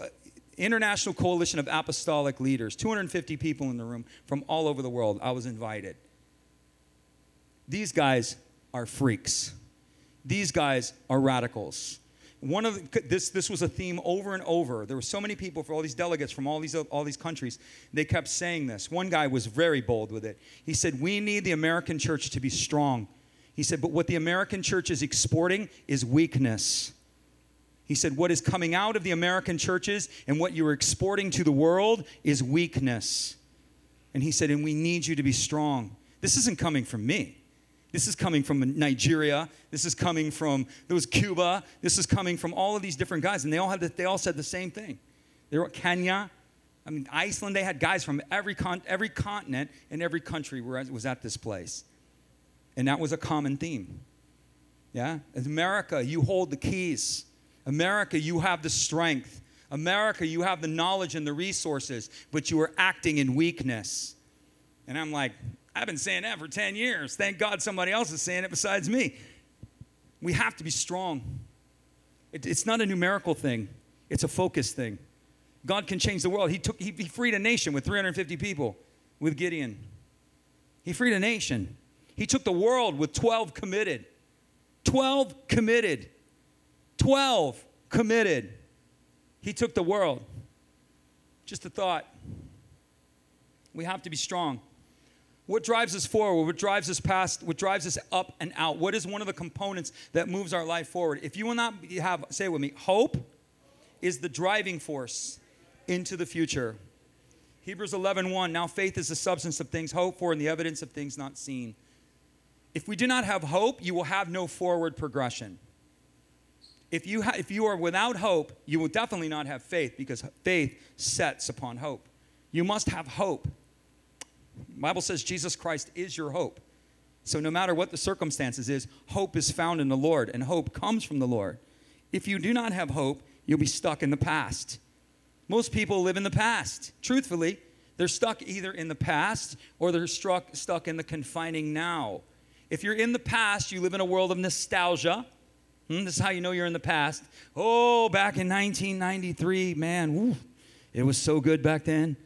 International Coalition of Apostolic Leaders, 250 people in the room from all over the world. I was invited. These guys are freaks. These guys are radicals. One of the, this this was a theme over and over. There were so many people for all these delegates from all these all these countries. They kept saying this. One guy was very bold with it. He said, "We need the American church to be strong." He said, "But what the American church is exporting is weakness." He said, What is coming out of the American churches and what you're exporting to the world is weakness. And he said, And we need you to be strong. This isn't coming from me. This is coming from Nigeria. This is coming from there was Cuba. This is coming from all of these different guys, and they all had the, they all said the same thing. They were Kenya, I mean Iceland. They had guys from every con, every continent and every country was at this place, and that was a common theme. Yeah, America, you hold the keys. America, you have the strength. America, you have the knowledge and the resources, but you are acting in weakness. And I'm like, I've been saying that for 10 years. Thank God somebody else is saying it besides me. We have to be strong. It, it's not a numerical thing, it's a focus thing. God can change the world. He, took, he, he freed a nation with 350 people with Gideon. He freed a nation. He took the world with 12 committed. 12 committed. 12 committed. He took the world. Just a thought. We have to be strong. What drives us forward? What drives us past? What drives us up and out? What is one of the components that moves our life forward? If you will not have, say it with me, hope is the driving force into the future. Hebrews 11:1 1, Now faith is the substance of things hoped for and the evidence of things not seen. If we do not have hope, you will have no forward progression. If you, ha- if you are without hope, you will definitely not have faith because faith sets upon hope. You must have hope. Bible says Jesus Christ is your hope. So no matter what the circumstances is, hope is found in the Lord and hope comes from the Lord. If you do not have hope, you'll be stuck in the past. Most people live in the past. Truthfully, they're stuck either in the past or they're struck, stuck in the confining now. If you're in the past, you live in a world of nostalgia. Hmm, this is how you know you're in the past. Oh, back in 1993, man, woo, it was so good back then.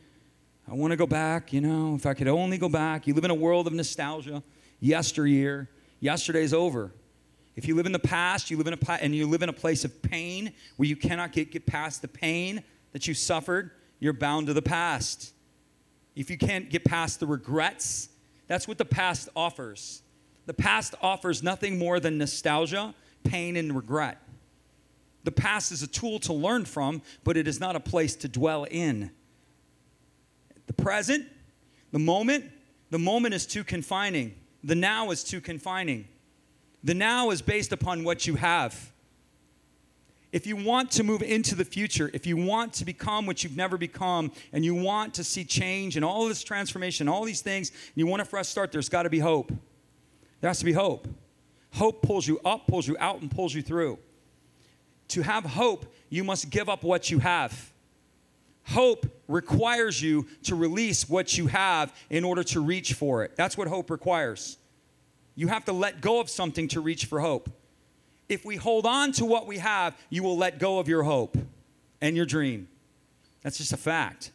I want to go back, you know, if I could only go back. You live in a world of nostalgia, yesteryear. Yesterday's over. If you live in the past, you live in a and you live in a place of pain where you cannot get, get past the pain that you suffered, you're bound to the past. If you can't get past the regrets, that's what the past offers. The past offers nothing more than nostalgia, pain, and regret. The past is a tool to learn from, but it is not a place to dwell in. The present, the moment, the moment is too confining. The now is too confining. The now is based upon what you have. If you want to move into the future, if you want to become what you've never become, and you want to see change and all this transformation, all these things, and you want a fresh start, there's got to be hope. There has to be hope. Hope pulls you up, pulls you out, and pulls you through. To have hope, you must give up what you have. Hope requires you to release what you have in order to reach for it. That's what hope requires. You have to let go of something to reach for hope. If we hold on to what we have, you will let go of your hope and your dream. That's just a fact.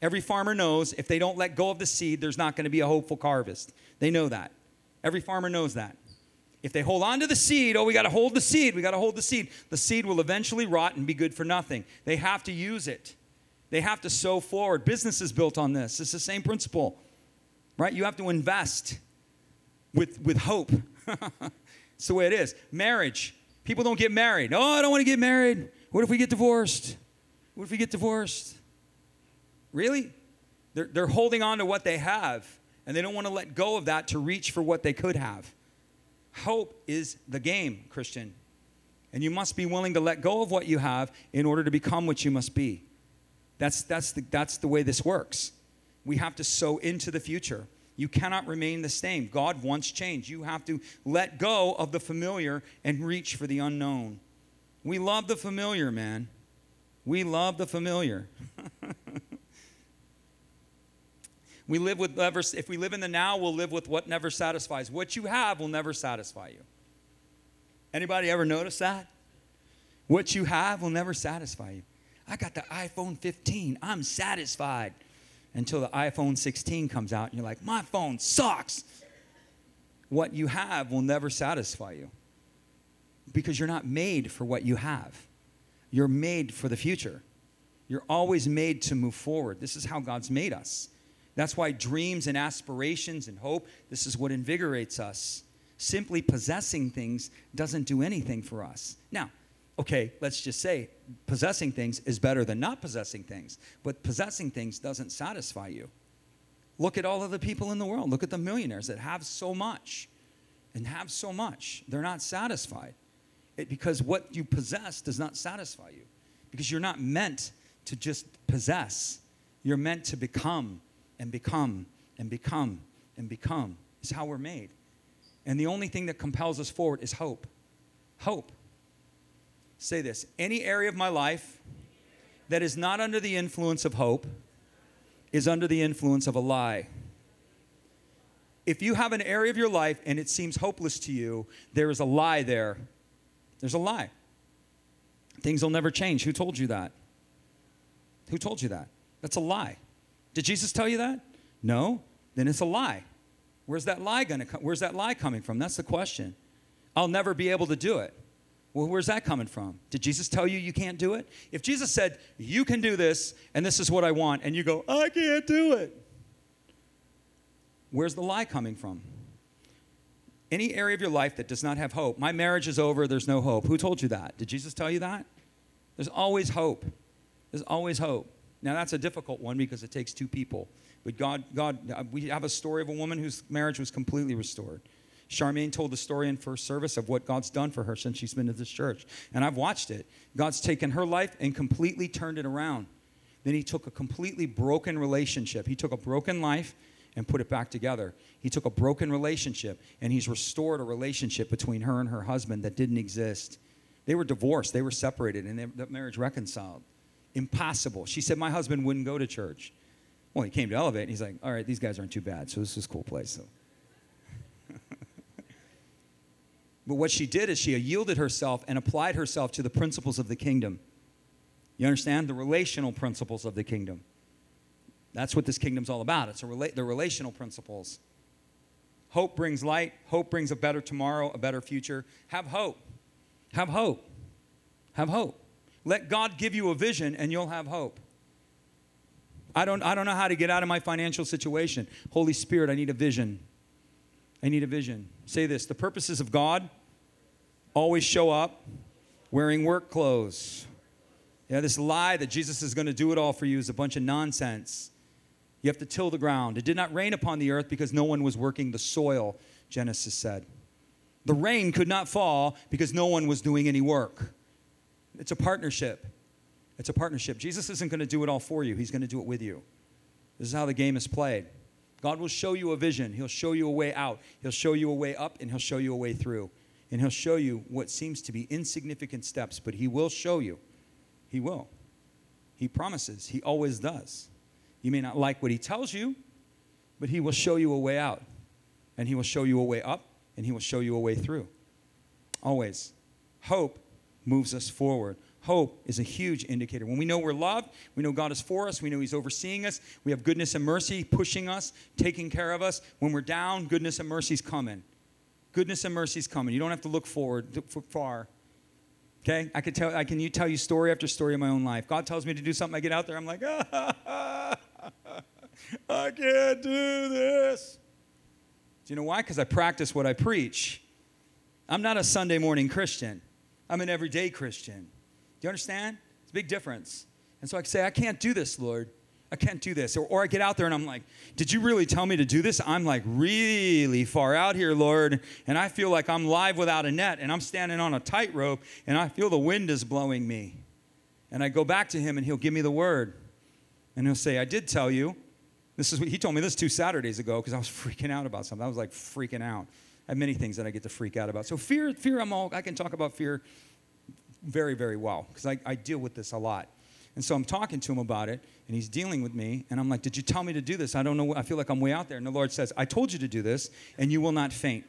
Every farmer knows if they don't let go of the seed, there's not going to be a hopeful harvest. They know that. Every farmer knows that. If they hold on to the seed, oh, we got to hold the seed, we got to hold the seed, the seed will eventually rot and be good for nothing. They have to use it. They have to sow forward. Business is built on this. It's the same principle, right? You have to invest with, with hope. [LAUGHS] It's the way it is. Marriage. People don't get married. Oh, I don't want to get married. What if we get divorced? What if we get divorced? Really? They're, they're holding on to what they have, and they don't want to let go of that to reach for what they could have. Hope is the game, Christian. And you must be willing to let go of what you have in order to become what you must be. That's, that's, the, that's the way this works. We have to sow into the future. You cannot remain the same. God wants change. You have to let go of the familiar and reach for the unknown. We love the familiar, man. We love the familiar. [LAUGHS] we live with never, if we live in the now, we'll live with what never satisfies. What you have will never satisfy you. Anybody ever notice that? What you have will never satisfy you. I got the iPhone 15. I'm satisfied until the iPhone 16 comes out and you're like, my phone sucks. What you have will never satisfy you because you're not made for what you have. You're made for the future. You're always made to move forward. This is how God's made us. That's why dreams and aspirations and hope, this is what invigorates us. Simply possessing things doesn't do anything for us. Now, okay, let's just say possessing things is better than not possessing things, but possessing things doesn't satisfy you. Look at all of the people in the world. Look at the millionaires that have so much and have so much. They're not satisfied it, because what you possess does not satisfy you. Because you're not meant to just possess, you're meant to become and become and become and become. Is how we're made. And the only thing that compels us forward is hope. Hope. Say this any area of my life that is not under the influence of hope is under the influence of a lie. If you have an area of your life and it seems hopeless to you, there is a lie there. There's a lie. Things will never change. Who told you that? Who told you that? That's a lie. Did Jesus tell you that? No. Then it's a lie. Where's that lie going to come? Where's that lie coming from? That's the question. I'll never be able to do it. Well, where's that coming from? Did Jesus tell you you can't do it? If Jesus said, You can do this, and this is what I want, and you go, I can't do it, where's the lie coming from? Any area of your life that does not have hope, my marriage is over, there's no hope. Who told you that? Did Jesus tell you that? There's always hope. There's always hope. Now, that's a difficult one because it takes two people. But God, God, uh, we have a story of a woman whose marriage was completely restored. Charmaine told the story in first service of what God's done for her since she's been to this church. And I've watched it. God's taken her life and completely turned it around. Then he took a completely broken relationship. He took a broken life and put it back together. He took a broken relationship and he's restored a relationship between her and her husband that didn't exist. They were divorced, they were separated, and that marriage reconciled. Impossible. She said, My husband wouldn't go to church. Well, he came to Elevate and he's like, All right, these guys aren't too bad, so this is a cool place. So. But what she did is she yielded herself and applied herself to the principles of the kingdom. You understand? The relational principles of the kingdom. That's what this kingdom's all about. It's rela- the relational principles. Hope brings light. Hope brings a better tomorrow, a better future. Have hope. Have hope. Have hope. Let God give you a vision and you'll have hope. I don't, I don't know how to get out of my financial situation. Holy Spirit, I need a vision. I need a vision. Say this the purposes of God always show up wearing work clothes. Yeah, this lie that Jesus is going to do it all for you is a bunch of nonsense. You have to till the ground. It did not rain upon the earth because no one was working the soil, Genesis said. The rain could not fall because no one was doing any work. It's a partnership. It's a partnership. Jesus isn't going to do it all for you, He's going to do it with you. This is how the game is played. God will show you a vision. He'll show you a way out. He'll show you a way up, and He'll show you a way through. And He'll show you what seems to be insignificant steps, but He will show you. He will. He promises. He always does. You may not like what He tells you, but He will show you a way out. And He will show you a way up, and He will show you a way through. Always. Hope moves us forward hope is a huge indicator. When we know we're loved, we know God is for us, we know He's overseeing us, we have goodness and mercy pushing us, taking care of us. When we're down, goodness and mercy's coming. Goodness and mercy's coming. You don't have to look forward look far. Okay? I can tell I can you tell you story after story of my own life. God tells me to do something, I get out there, I'm like, ah, [LAUGHS] I can't do this. Do you know why? Because I practice what I preach. I'm not a Sunday morning Christian. I'm an everyday Christian. Do you understand? It's a big difference. And so I say, I can't do this, Lord. I can't do this. Or, or I get out there and I'm like, Did you really tell me to do this? I'm like really far out here, Lord. And I feel like I'm live without a net and I'm standing on a tightrope and I feel the wind is blowing me. And I go back to him and he'll give me the word. And he'll say, I did tell you. This is what he told me this two Saturdays ago because I was [LAUGHS] freaking out about something. I was like freaking out. I have many things that I get to freak out about. So fear, fear, I'm all I can talk about fear very, very well because I, I deal with this a lot. And so I'm talking to him about it, and he's dealing with me, and I'm like, Did you tell me to do this? I don't know. I feel like I'm way out there. And the Lord says, I told you to do this, and you will not faint.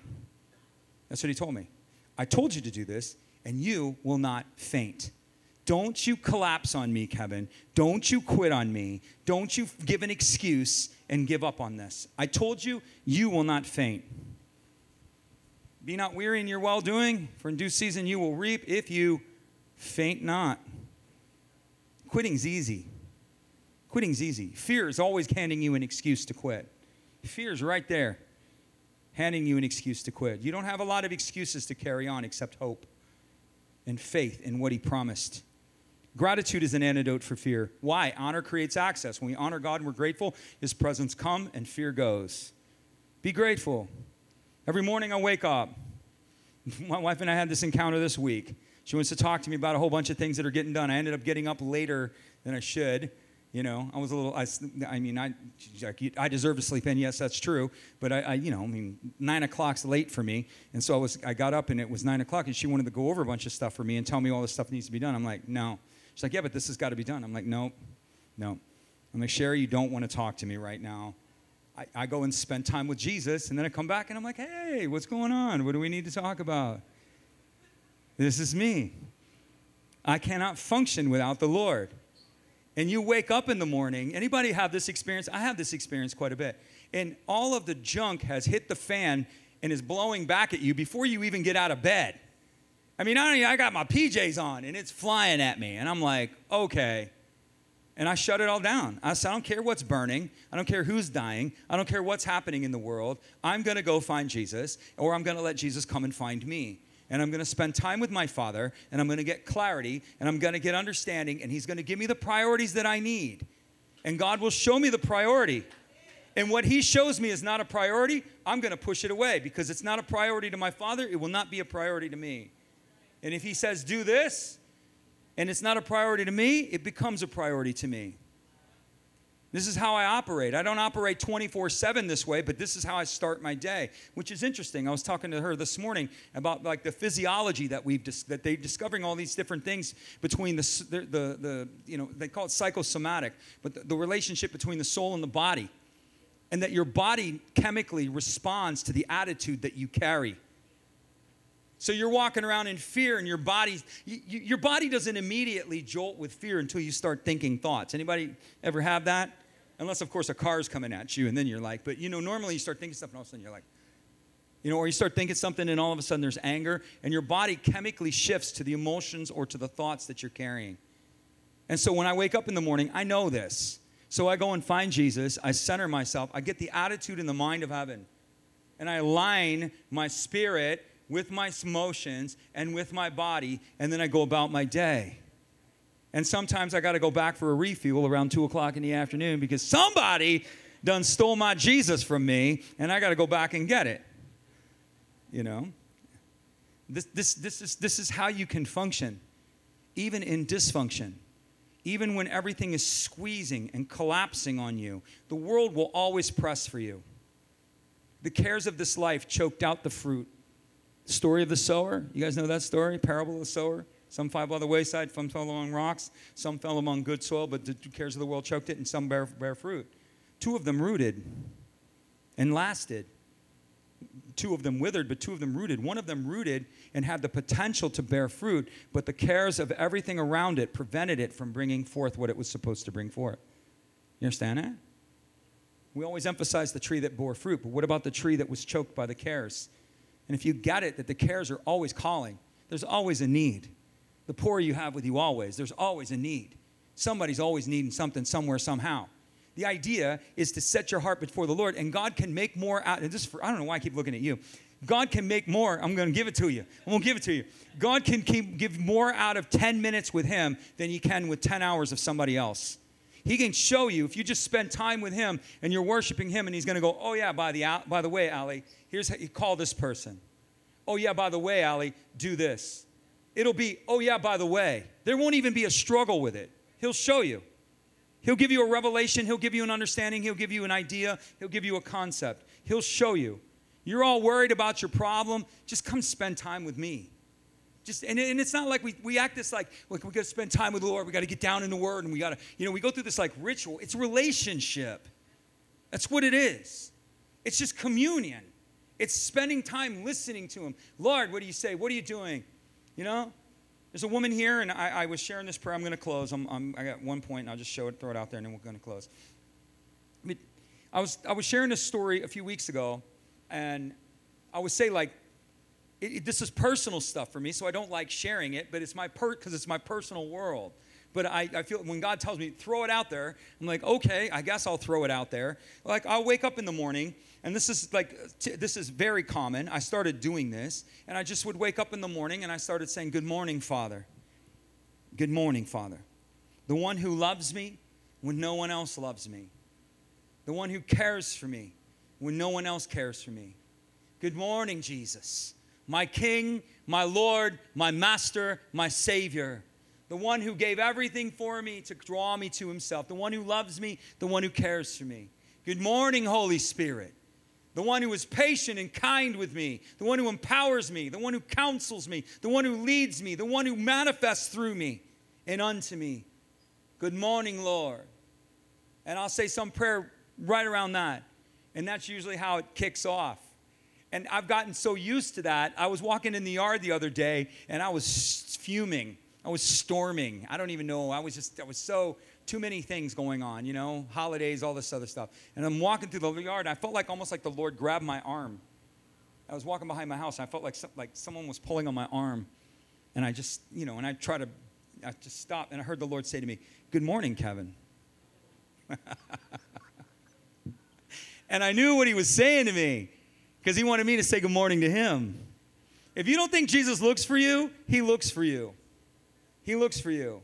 That's what he told me. I told you to do this, and you will not faint. Don't you collapse on me, Kevin. Don't you quit on me. Don't you give an excuse and give up on this. I told you, you will not faint. Be not weary in your well doing, for in due season you will reap if you faint not. Quitting's easy. Quitting's easy. Fear is always handing you an excuse to quit. Fear is right there, handing you an excuse to quit. You don't have a lot of excuses to carry on except hope and faith in what He promised. Gratitude is an antidote for fear. Why? Honor creates access. When we honor God and we're grateful, His presence come and fear goes. Be grateful. Every morning I wake up. [LAUGHS] My wife and I had this encounter this week. She wants to talk to me about a whole bunch of things that are getting done. I ended up getting up later than I should. You know, I was a little, I, I mean, I, I deserve to sleep in. Yes, that's true. But I, I, you know, I mean, nine o'clock's late for me. And so I was, I got up and it was nine o'clock and she wanted to go over a bunch of stuff for me and tell me all this stuff needs to be done. I'm like, no. She's like, yeah, but this has got to be done. I'm like, no, no. I'm like, Sherry, you don't want to talk to me right now. I, I go and spend time with Jesus and then I come back and I'm like, hey, what's going on? What do we need to talk about? This is me. I cannot function without the Lord. And you wake up in the morning. Anybody have this experience? I have this experience quite a bit. And all of the junk has hit the fan and is blowing back at you before you even get out of bed. I mean, I, I got my PJs on and it's flying at me. And I'm like, okay. And I shut it all down. I said, I don't care what's burning. I don't care who's dying. I don't care what's happening in the world. I'm going to go find Jesus, or I'm going to let Jesus come and find me and I'm going to spend time with my Father, and I'm going to get clarity, and I'm going to get understanding, and He's going to give me the priorities that I need. And God will show me the priority. And what He shows me is not a priority, I'm going to push it away because it's not a priority to my Father, it will not be a priority to me. And if He says, do this, and it's not a priority to me, it becomes a priority to me. This is how I operate. I don't operate 24 7 this way, but this is how I start my day, which is interesting. I was talking to her this morning about like the physiology that we've dis- that they're discovering all these different things between the, the, the, the you know, they call it psychosomatic, but the, the relationship between the soul and the body. And that your body chemically responds to the attitude that you carry. So you're walking around in fear, and your body, you, your body doesn't immediately jolt with fear until you start thinking thoughts. Anybody ever have that? Unless, of course, a car's coming at you, and then you're like, but you know, normally you start thinking and all of a sudden you're like, you know, or you start thinking something, and all of a sudden there's anger, and your body chemically shifts to the emotions or to the thoughts that you're carrying. And so when I wake up in the morning, I know this. So I go and find Jesus, I center myself, I get the attitude and the mind of heaven, and I align my spirit with my emotions and with my body, and then I go about my day. And sometimes I got to go back for a refuel around two o'clock in the afternoon because somebody done stole my Jesus from me, and I got to go back and get it. You know? This, this, this, is, this is how you can function, even in dysfunction. Even when everything is squeezing and collapsing on you, the world will always press for you. The cares of this life choked out the fruit. Story of the sower. You guys know that story? Parable of the sower. Some fell by the wayside, some fell among rocks, some fell among good soil, but the cares of the world choked it, and some bear, bear fruit. Two of them rooted and lasted. Two of them withered, but two of them rooted. One of them rooted and had the potential to bear fruit, but the cares of everything around it prevented it from bringing forth what it was supposed to bring forth. You understand that? We always emphasize the tree that bore fruit, but what about the tree that was choked by the cares? And if you get it, that the cares are always calling, there's always a need. The poor you have with you always, there's always a need. Somebody's always needing something somewhere, somehow. The idea is to set your heart before the Lord, and God can make more out. And this, for, I don't know why I keep looking at you. God can make more. I'm going to give it to you. I'm going to give it to you. God can keep, give more out of 10 minutes with Him than you can with 10 hours of somebody else. He can show you if you just spend time with Him and you're worshiping Him, and He's going to go, "Oh yeah, by the by the way, Ali, here's how you call this person. Oh yeah, by the way, Ali, do this. It'll be, oh yeah, by the way. There won't even be a struggle with it. He'll show you. He'll give you a revelation. He'll give you an understanding. He'll give you an idea. He'll give you a concept. He'll show you. You're all worried about your problem. Just come spend time with me. Just and, and it's not like we, we act this like, like we got to spend time with the Lord. We got to get down in the Word, and we got to, you know, we go through this like ritual. It's relationship. That's what it is. It's just communion. It's spending time listening to Him. Lord, what do you say? What are you doing? You know, there's a woman here, and I, I was sharing this prayer. I'm going to close. I'm, I'm, i got one point, and I'll just show it, throw it out there, and then we're going to close. I, I was I was sharing this story a few weeks ago and I would say like it, it, this is personal stuff for me, so I don't like sharing it, but it's my per because it's my personal world. But I, I feel when God tells me throw it out there, I'm like, okay, I guess I'll throw it out there. Like I'll wake up in the morning, and this is like t- this is very common. I started doing this, and I just would wake up in the morning and I started saying, Good morning, Father. Good morning, Father. The one who loves me when no one else loves me. The one who cares for me when no one else cares for me. Good morning, Jesus, my King, my Lord, my Master, my Savior, the one who gave everything for me to draw me to Himself, the one who loves me, the one who cares for me. Good morning, Holy Spirit, the one who is patient and kind with me, the one who empowers me, the one who counsels me, the one who leads me, the one who manifests through me and unto me. Good morning, Lord. And I'll say some prayer right around that. And that's usually how it kicks off. And I've gotten so used to that. I was walking in the yard the other day and I was fuming. I was storming. I don't even know. I was just, I was so, too many things going on, you know, holidays, all this other stuff. And I'm walking through the yard. and I felt like almost like the Lord grabbed my arm. I was walking behind my house and I felt like, like someone was pulling on my arm. And I just, you know, and I try to, I just stopped and I heard the Lord say to me, Good morning, Kevin. [LAUGHS] And I knew what he was saying to me because he wanted me to say good morning to him. If you don't think Jesus looks for you, he looks for you. He looks for you.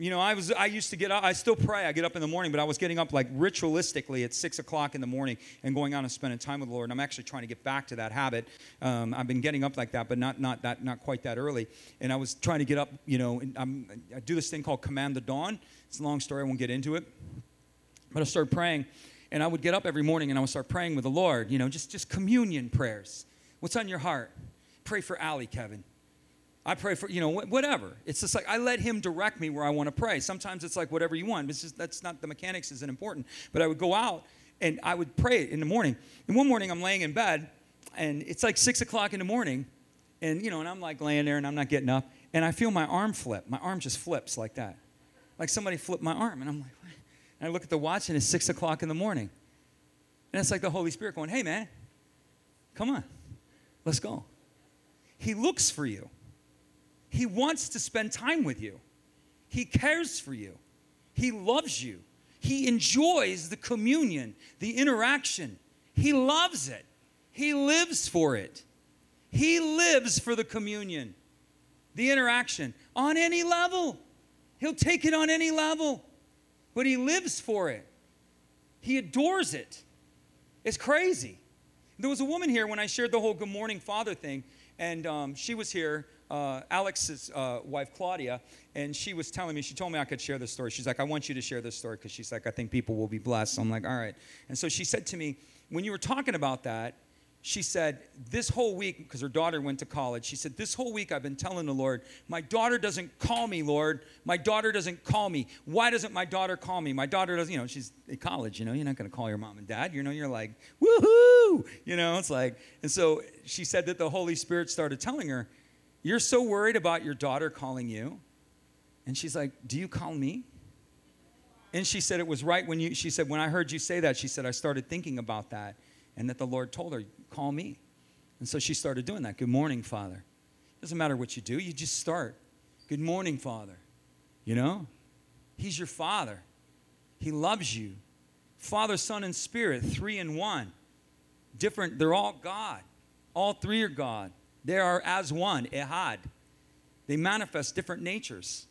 You know, I was I used to get up, I still pray. I get up in the morning, but I was getting up like ritualistically at six o'clock in the morning and going out and spending time with the Lord. And I'm actually trying to get back to that habit. Um, I've been getting up like that, but not not that not quite that early. And I was trying to get up, you know, i do this thing called Command the Dawn. It's a long story, I won't get into it. But I started praying and I would get up every morning and I would start praying with the Lord, you know, just, just communion prayers. What's on your heart? Pray for Ali, Kevin. I pray for, you know, whatever. It's just like I let him direct me where I want to pray. Sometimes it's like whatever you want. It's just, that's not, the mechanics isn't important. But I would go out and I would pray in the morning. And one morning I'm laying in bed and it's like six o'clock in the morning. And, you know, and I'm like laying there and I'm not getting up. And I feel my arm flip. My arm just flips like that. Like somebody flipped my arm. And I'm like, and I look at the watch and it's six o'clock in the morning. And it's like the Holy Spirit going, hey, man, come on, let's go. He looks for you, He wants to spend time with you, He cares for you, He loves you, He enjoys the communion, the interaction. He loves it, He lives for it. He lives for the communion, the interaction on any level. He'll take it on any level but he lives for it. He adores it. It's crazy. There was a woman here when I shared the whole Good Morning Father thing, and um, she was here, uh, Alex's uh, wife, Claudia, and she was telling me, she told me I could share this story. She's like, I want you to share this story because she's like, I think people will be blessed. So I'm like, all right. And so she said to me, when you were talking about that, she said, This whole week, because her daughter went to college, she said, This whole week I've been telling the Lord, my daughter doesn't call me, Lord. My daughter doesn't call me. Why doesn't my daughter call me? My daughter doesn't, you know, she's in college, you know, you're not going to call your mom and dad. You know, you're like, woohoo! You know, it's like, and so she said that the Holy Spirit started telling her, You're so worried about your daughter calling you. And she's like, Do you call me? And she said, It was right when you, she said, When I heard you say that, she said, I started thinking about that and that the Lord told her, Call me. And so she started doing that. Good morning, Father. Doesn't matter what you do, you just start. Good morning, Father. You know? He's your Father, He loves you. Father, Son, and Spirit, three in one. Different, they're all God. All three are God. They are as one, ehad. They manifest different natures.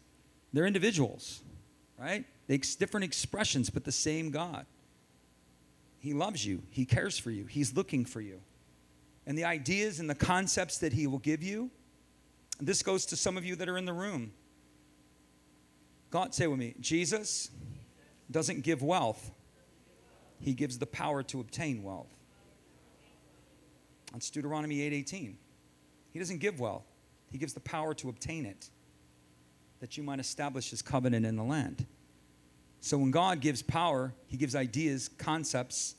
They're individuals, right? They ex- different expressions, but the same God. He loves you. He cares for you. He's looking for you. And the ideas and the concepts that He will give you, this goes to some of you that are in the room. God, say with me Jesus doesn't give wealth, He gives the power to obtain wealth. That's Deuteronomy 8:18. He doesn't give wealth. He gives the power to obtain it that you might establish his covenant in the land. So when God gives power, he gives ideas, concepts.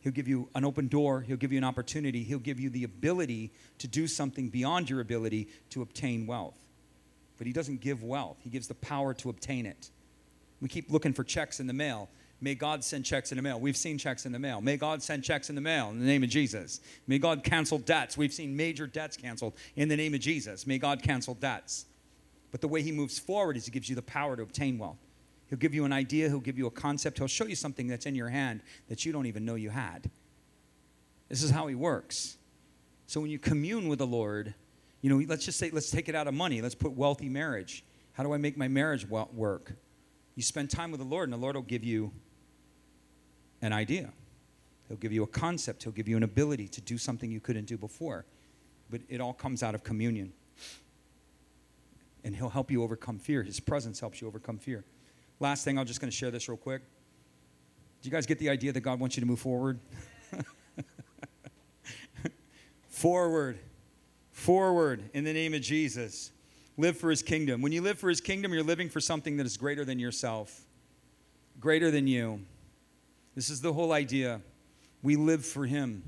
He'll give you an open door, he'll give you an opportunity, he'll give you the ability to do something beyond your ability to obtain wealth. But he doesn't give wealth, he gives the power to obtain it. We keep looking for checks in the mail. May God send checks in the mail. We've seen checks in the mail. May God send checks in the mail in the name of Jesus. May God cancel debts. We've seen major debts canceled in the name of Jesus. May God cancel debts. But the way He moves forward is He gives you the power to obtain wealth. He'll give you an idea, He'll give you a concept, He'll show you something that's in your hand that you don't even know you had. This is how He works. So when you commune with the Lord, you know, let's just say, let's take it out of money. Let's put wealthy marriage. How do I make my marriage work? You spend time with the Lord, and the Lord will give you an idea. He'll give you a concept. He'll give you an ability to do something you couldn't do before. But it all comes out of communion. And He'll help you overcome fear. His presence helps you overcome fear. Last thing, I'm just going to share this real quick. Do you guys get the idea that God wants you to move forward? [LAUGHS] forward. Forward in the name of Jesus. Live for His kingdom. When you live for His kingdom, you're living for something that is greater than yourself, greater than you. This is the whole idea. We live for Him.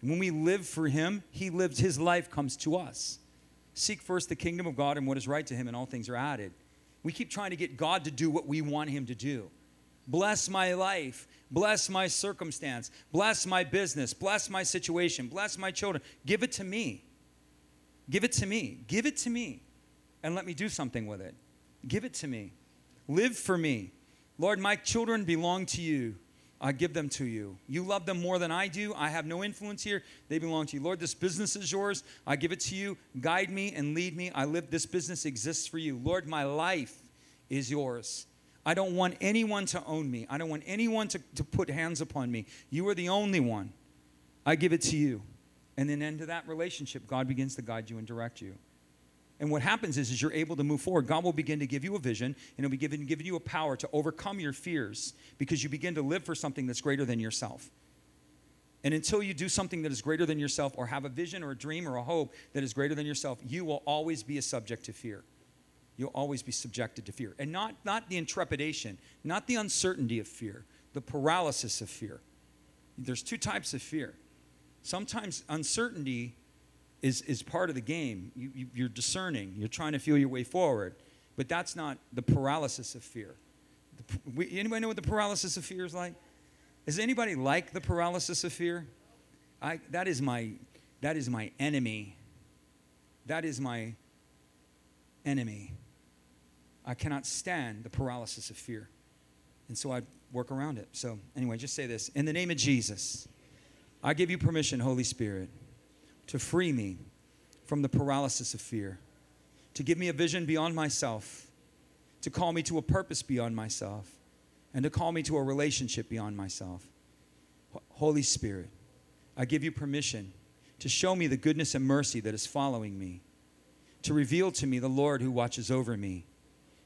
And when we live for Him, He lives, His life comes to us. Seek first the kingdom of God and what is right to Him, and all things are added. We keep trying to get God to do what we want Him to do. Bless my life. Bless my circumstance. Bless my business. Bless my situation. Bless my children. Give it to me. Give it to me. Give it to me. And let me do something with it. Give it to me. Live for me. Lord, my children belong to you. I give them to you. You love them more than I do. I have no influence here. They belong to you. Lord, this business is yours. I give it to you. Guide me and lead me. I live this business exists for you. Lord, my life is yours. I don't want anyone to own me. I don't want anyone to, to put hands upon me. You are the only one. I give it to you. And then into that relationship, God begins to guide you and direct you. And what happens is, is you're able to move forward. God will begin to give you a vision, and He'll be giving, giving you a power to overcome your fears because you begin to live for something that's greater than yourself. And until you do something that is greater than yourself, or have a vision or a dream or a hope that is greater than yourself, you will always be a subject to fear. You'll always be subjected to fear. And not, not the intrepidation, not the uncertainty of fear, the paralysis of fear. There's two types of fear. Sometimes uncertainty is, is part of the game. You, you, you're discerning, you're trying to feel your way forward. But that's not the paralysis of fear. The, we, anybody know what the paralysis of fear is like? Is anybody like the paralysis of fear? I, that is my that is my enemy. That is my enemy. I cannot stand the paralysis of fear. And so I work around it. So, anyway, just say this In the name of Jesus, I give you permission, Holy Spirit, to free me from the paralysis of fear, to give me a vision beyond myself, to call me to a purpose beyond myself, and to call me to a relationship beyond myself. Holy Spirit, I give you permission to show me the goodness and mercy that is following me, to reveal to me the Lord who watches over me,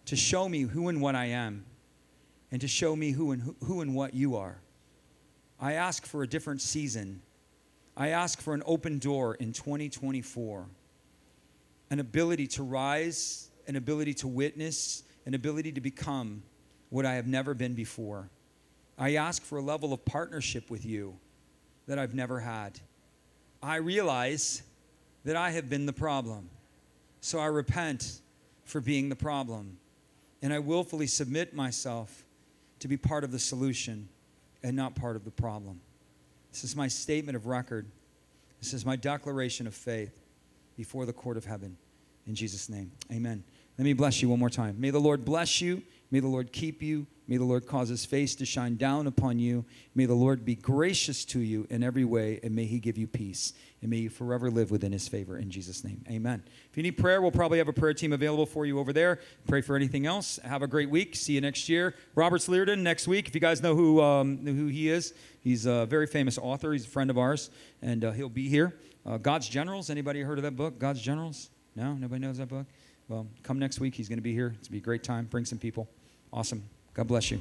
to show me who and what I am, and to show me who and, who, who and what you are. I ask for a different season I ask for an open door in 2024, an ability to rise, an ability to witness, an ability to become what I have never been before. I ask for a level of partnership with you that I've never had. I realize that I have been the problem. So I repent for being the problem. And I willfully submit myself to be part of the solution and not part of the problem. This is my statement of record. This is my declaration of faith before the court of heaven. In Jesus' name, amen. Let me bless you one more time. May the Lord bless you May the Lord keep you. May the Lord cause his face to shine down upon you. May the Lord be gracious to you in every way, and may he give you peace. And may you forever live within his favor. In Jesus' name, amen. If you need prayer, we'll probably have a prayer team available for you over there. Pray for anything else. Have a great week. See you next year. Roberts Liardon next week. If you guys know who, um, who he is, he's a very famous author. He's a friend of ours, and uh, he'll be here. Uh, God's Generals. Anybody heard of that book, God's Generals? No? Nobody knows that book? Well, come next week. He's going to be here. It's going to be a great time. Bring some people. Awesome. God bless you.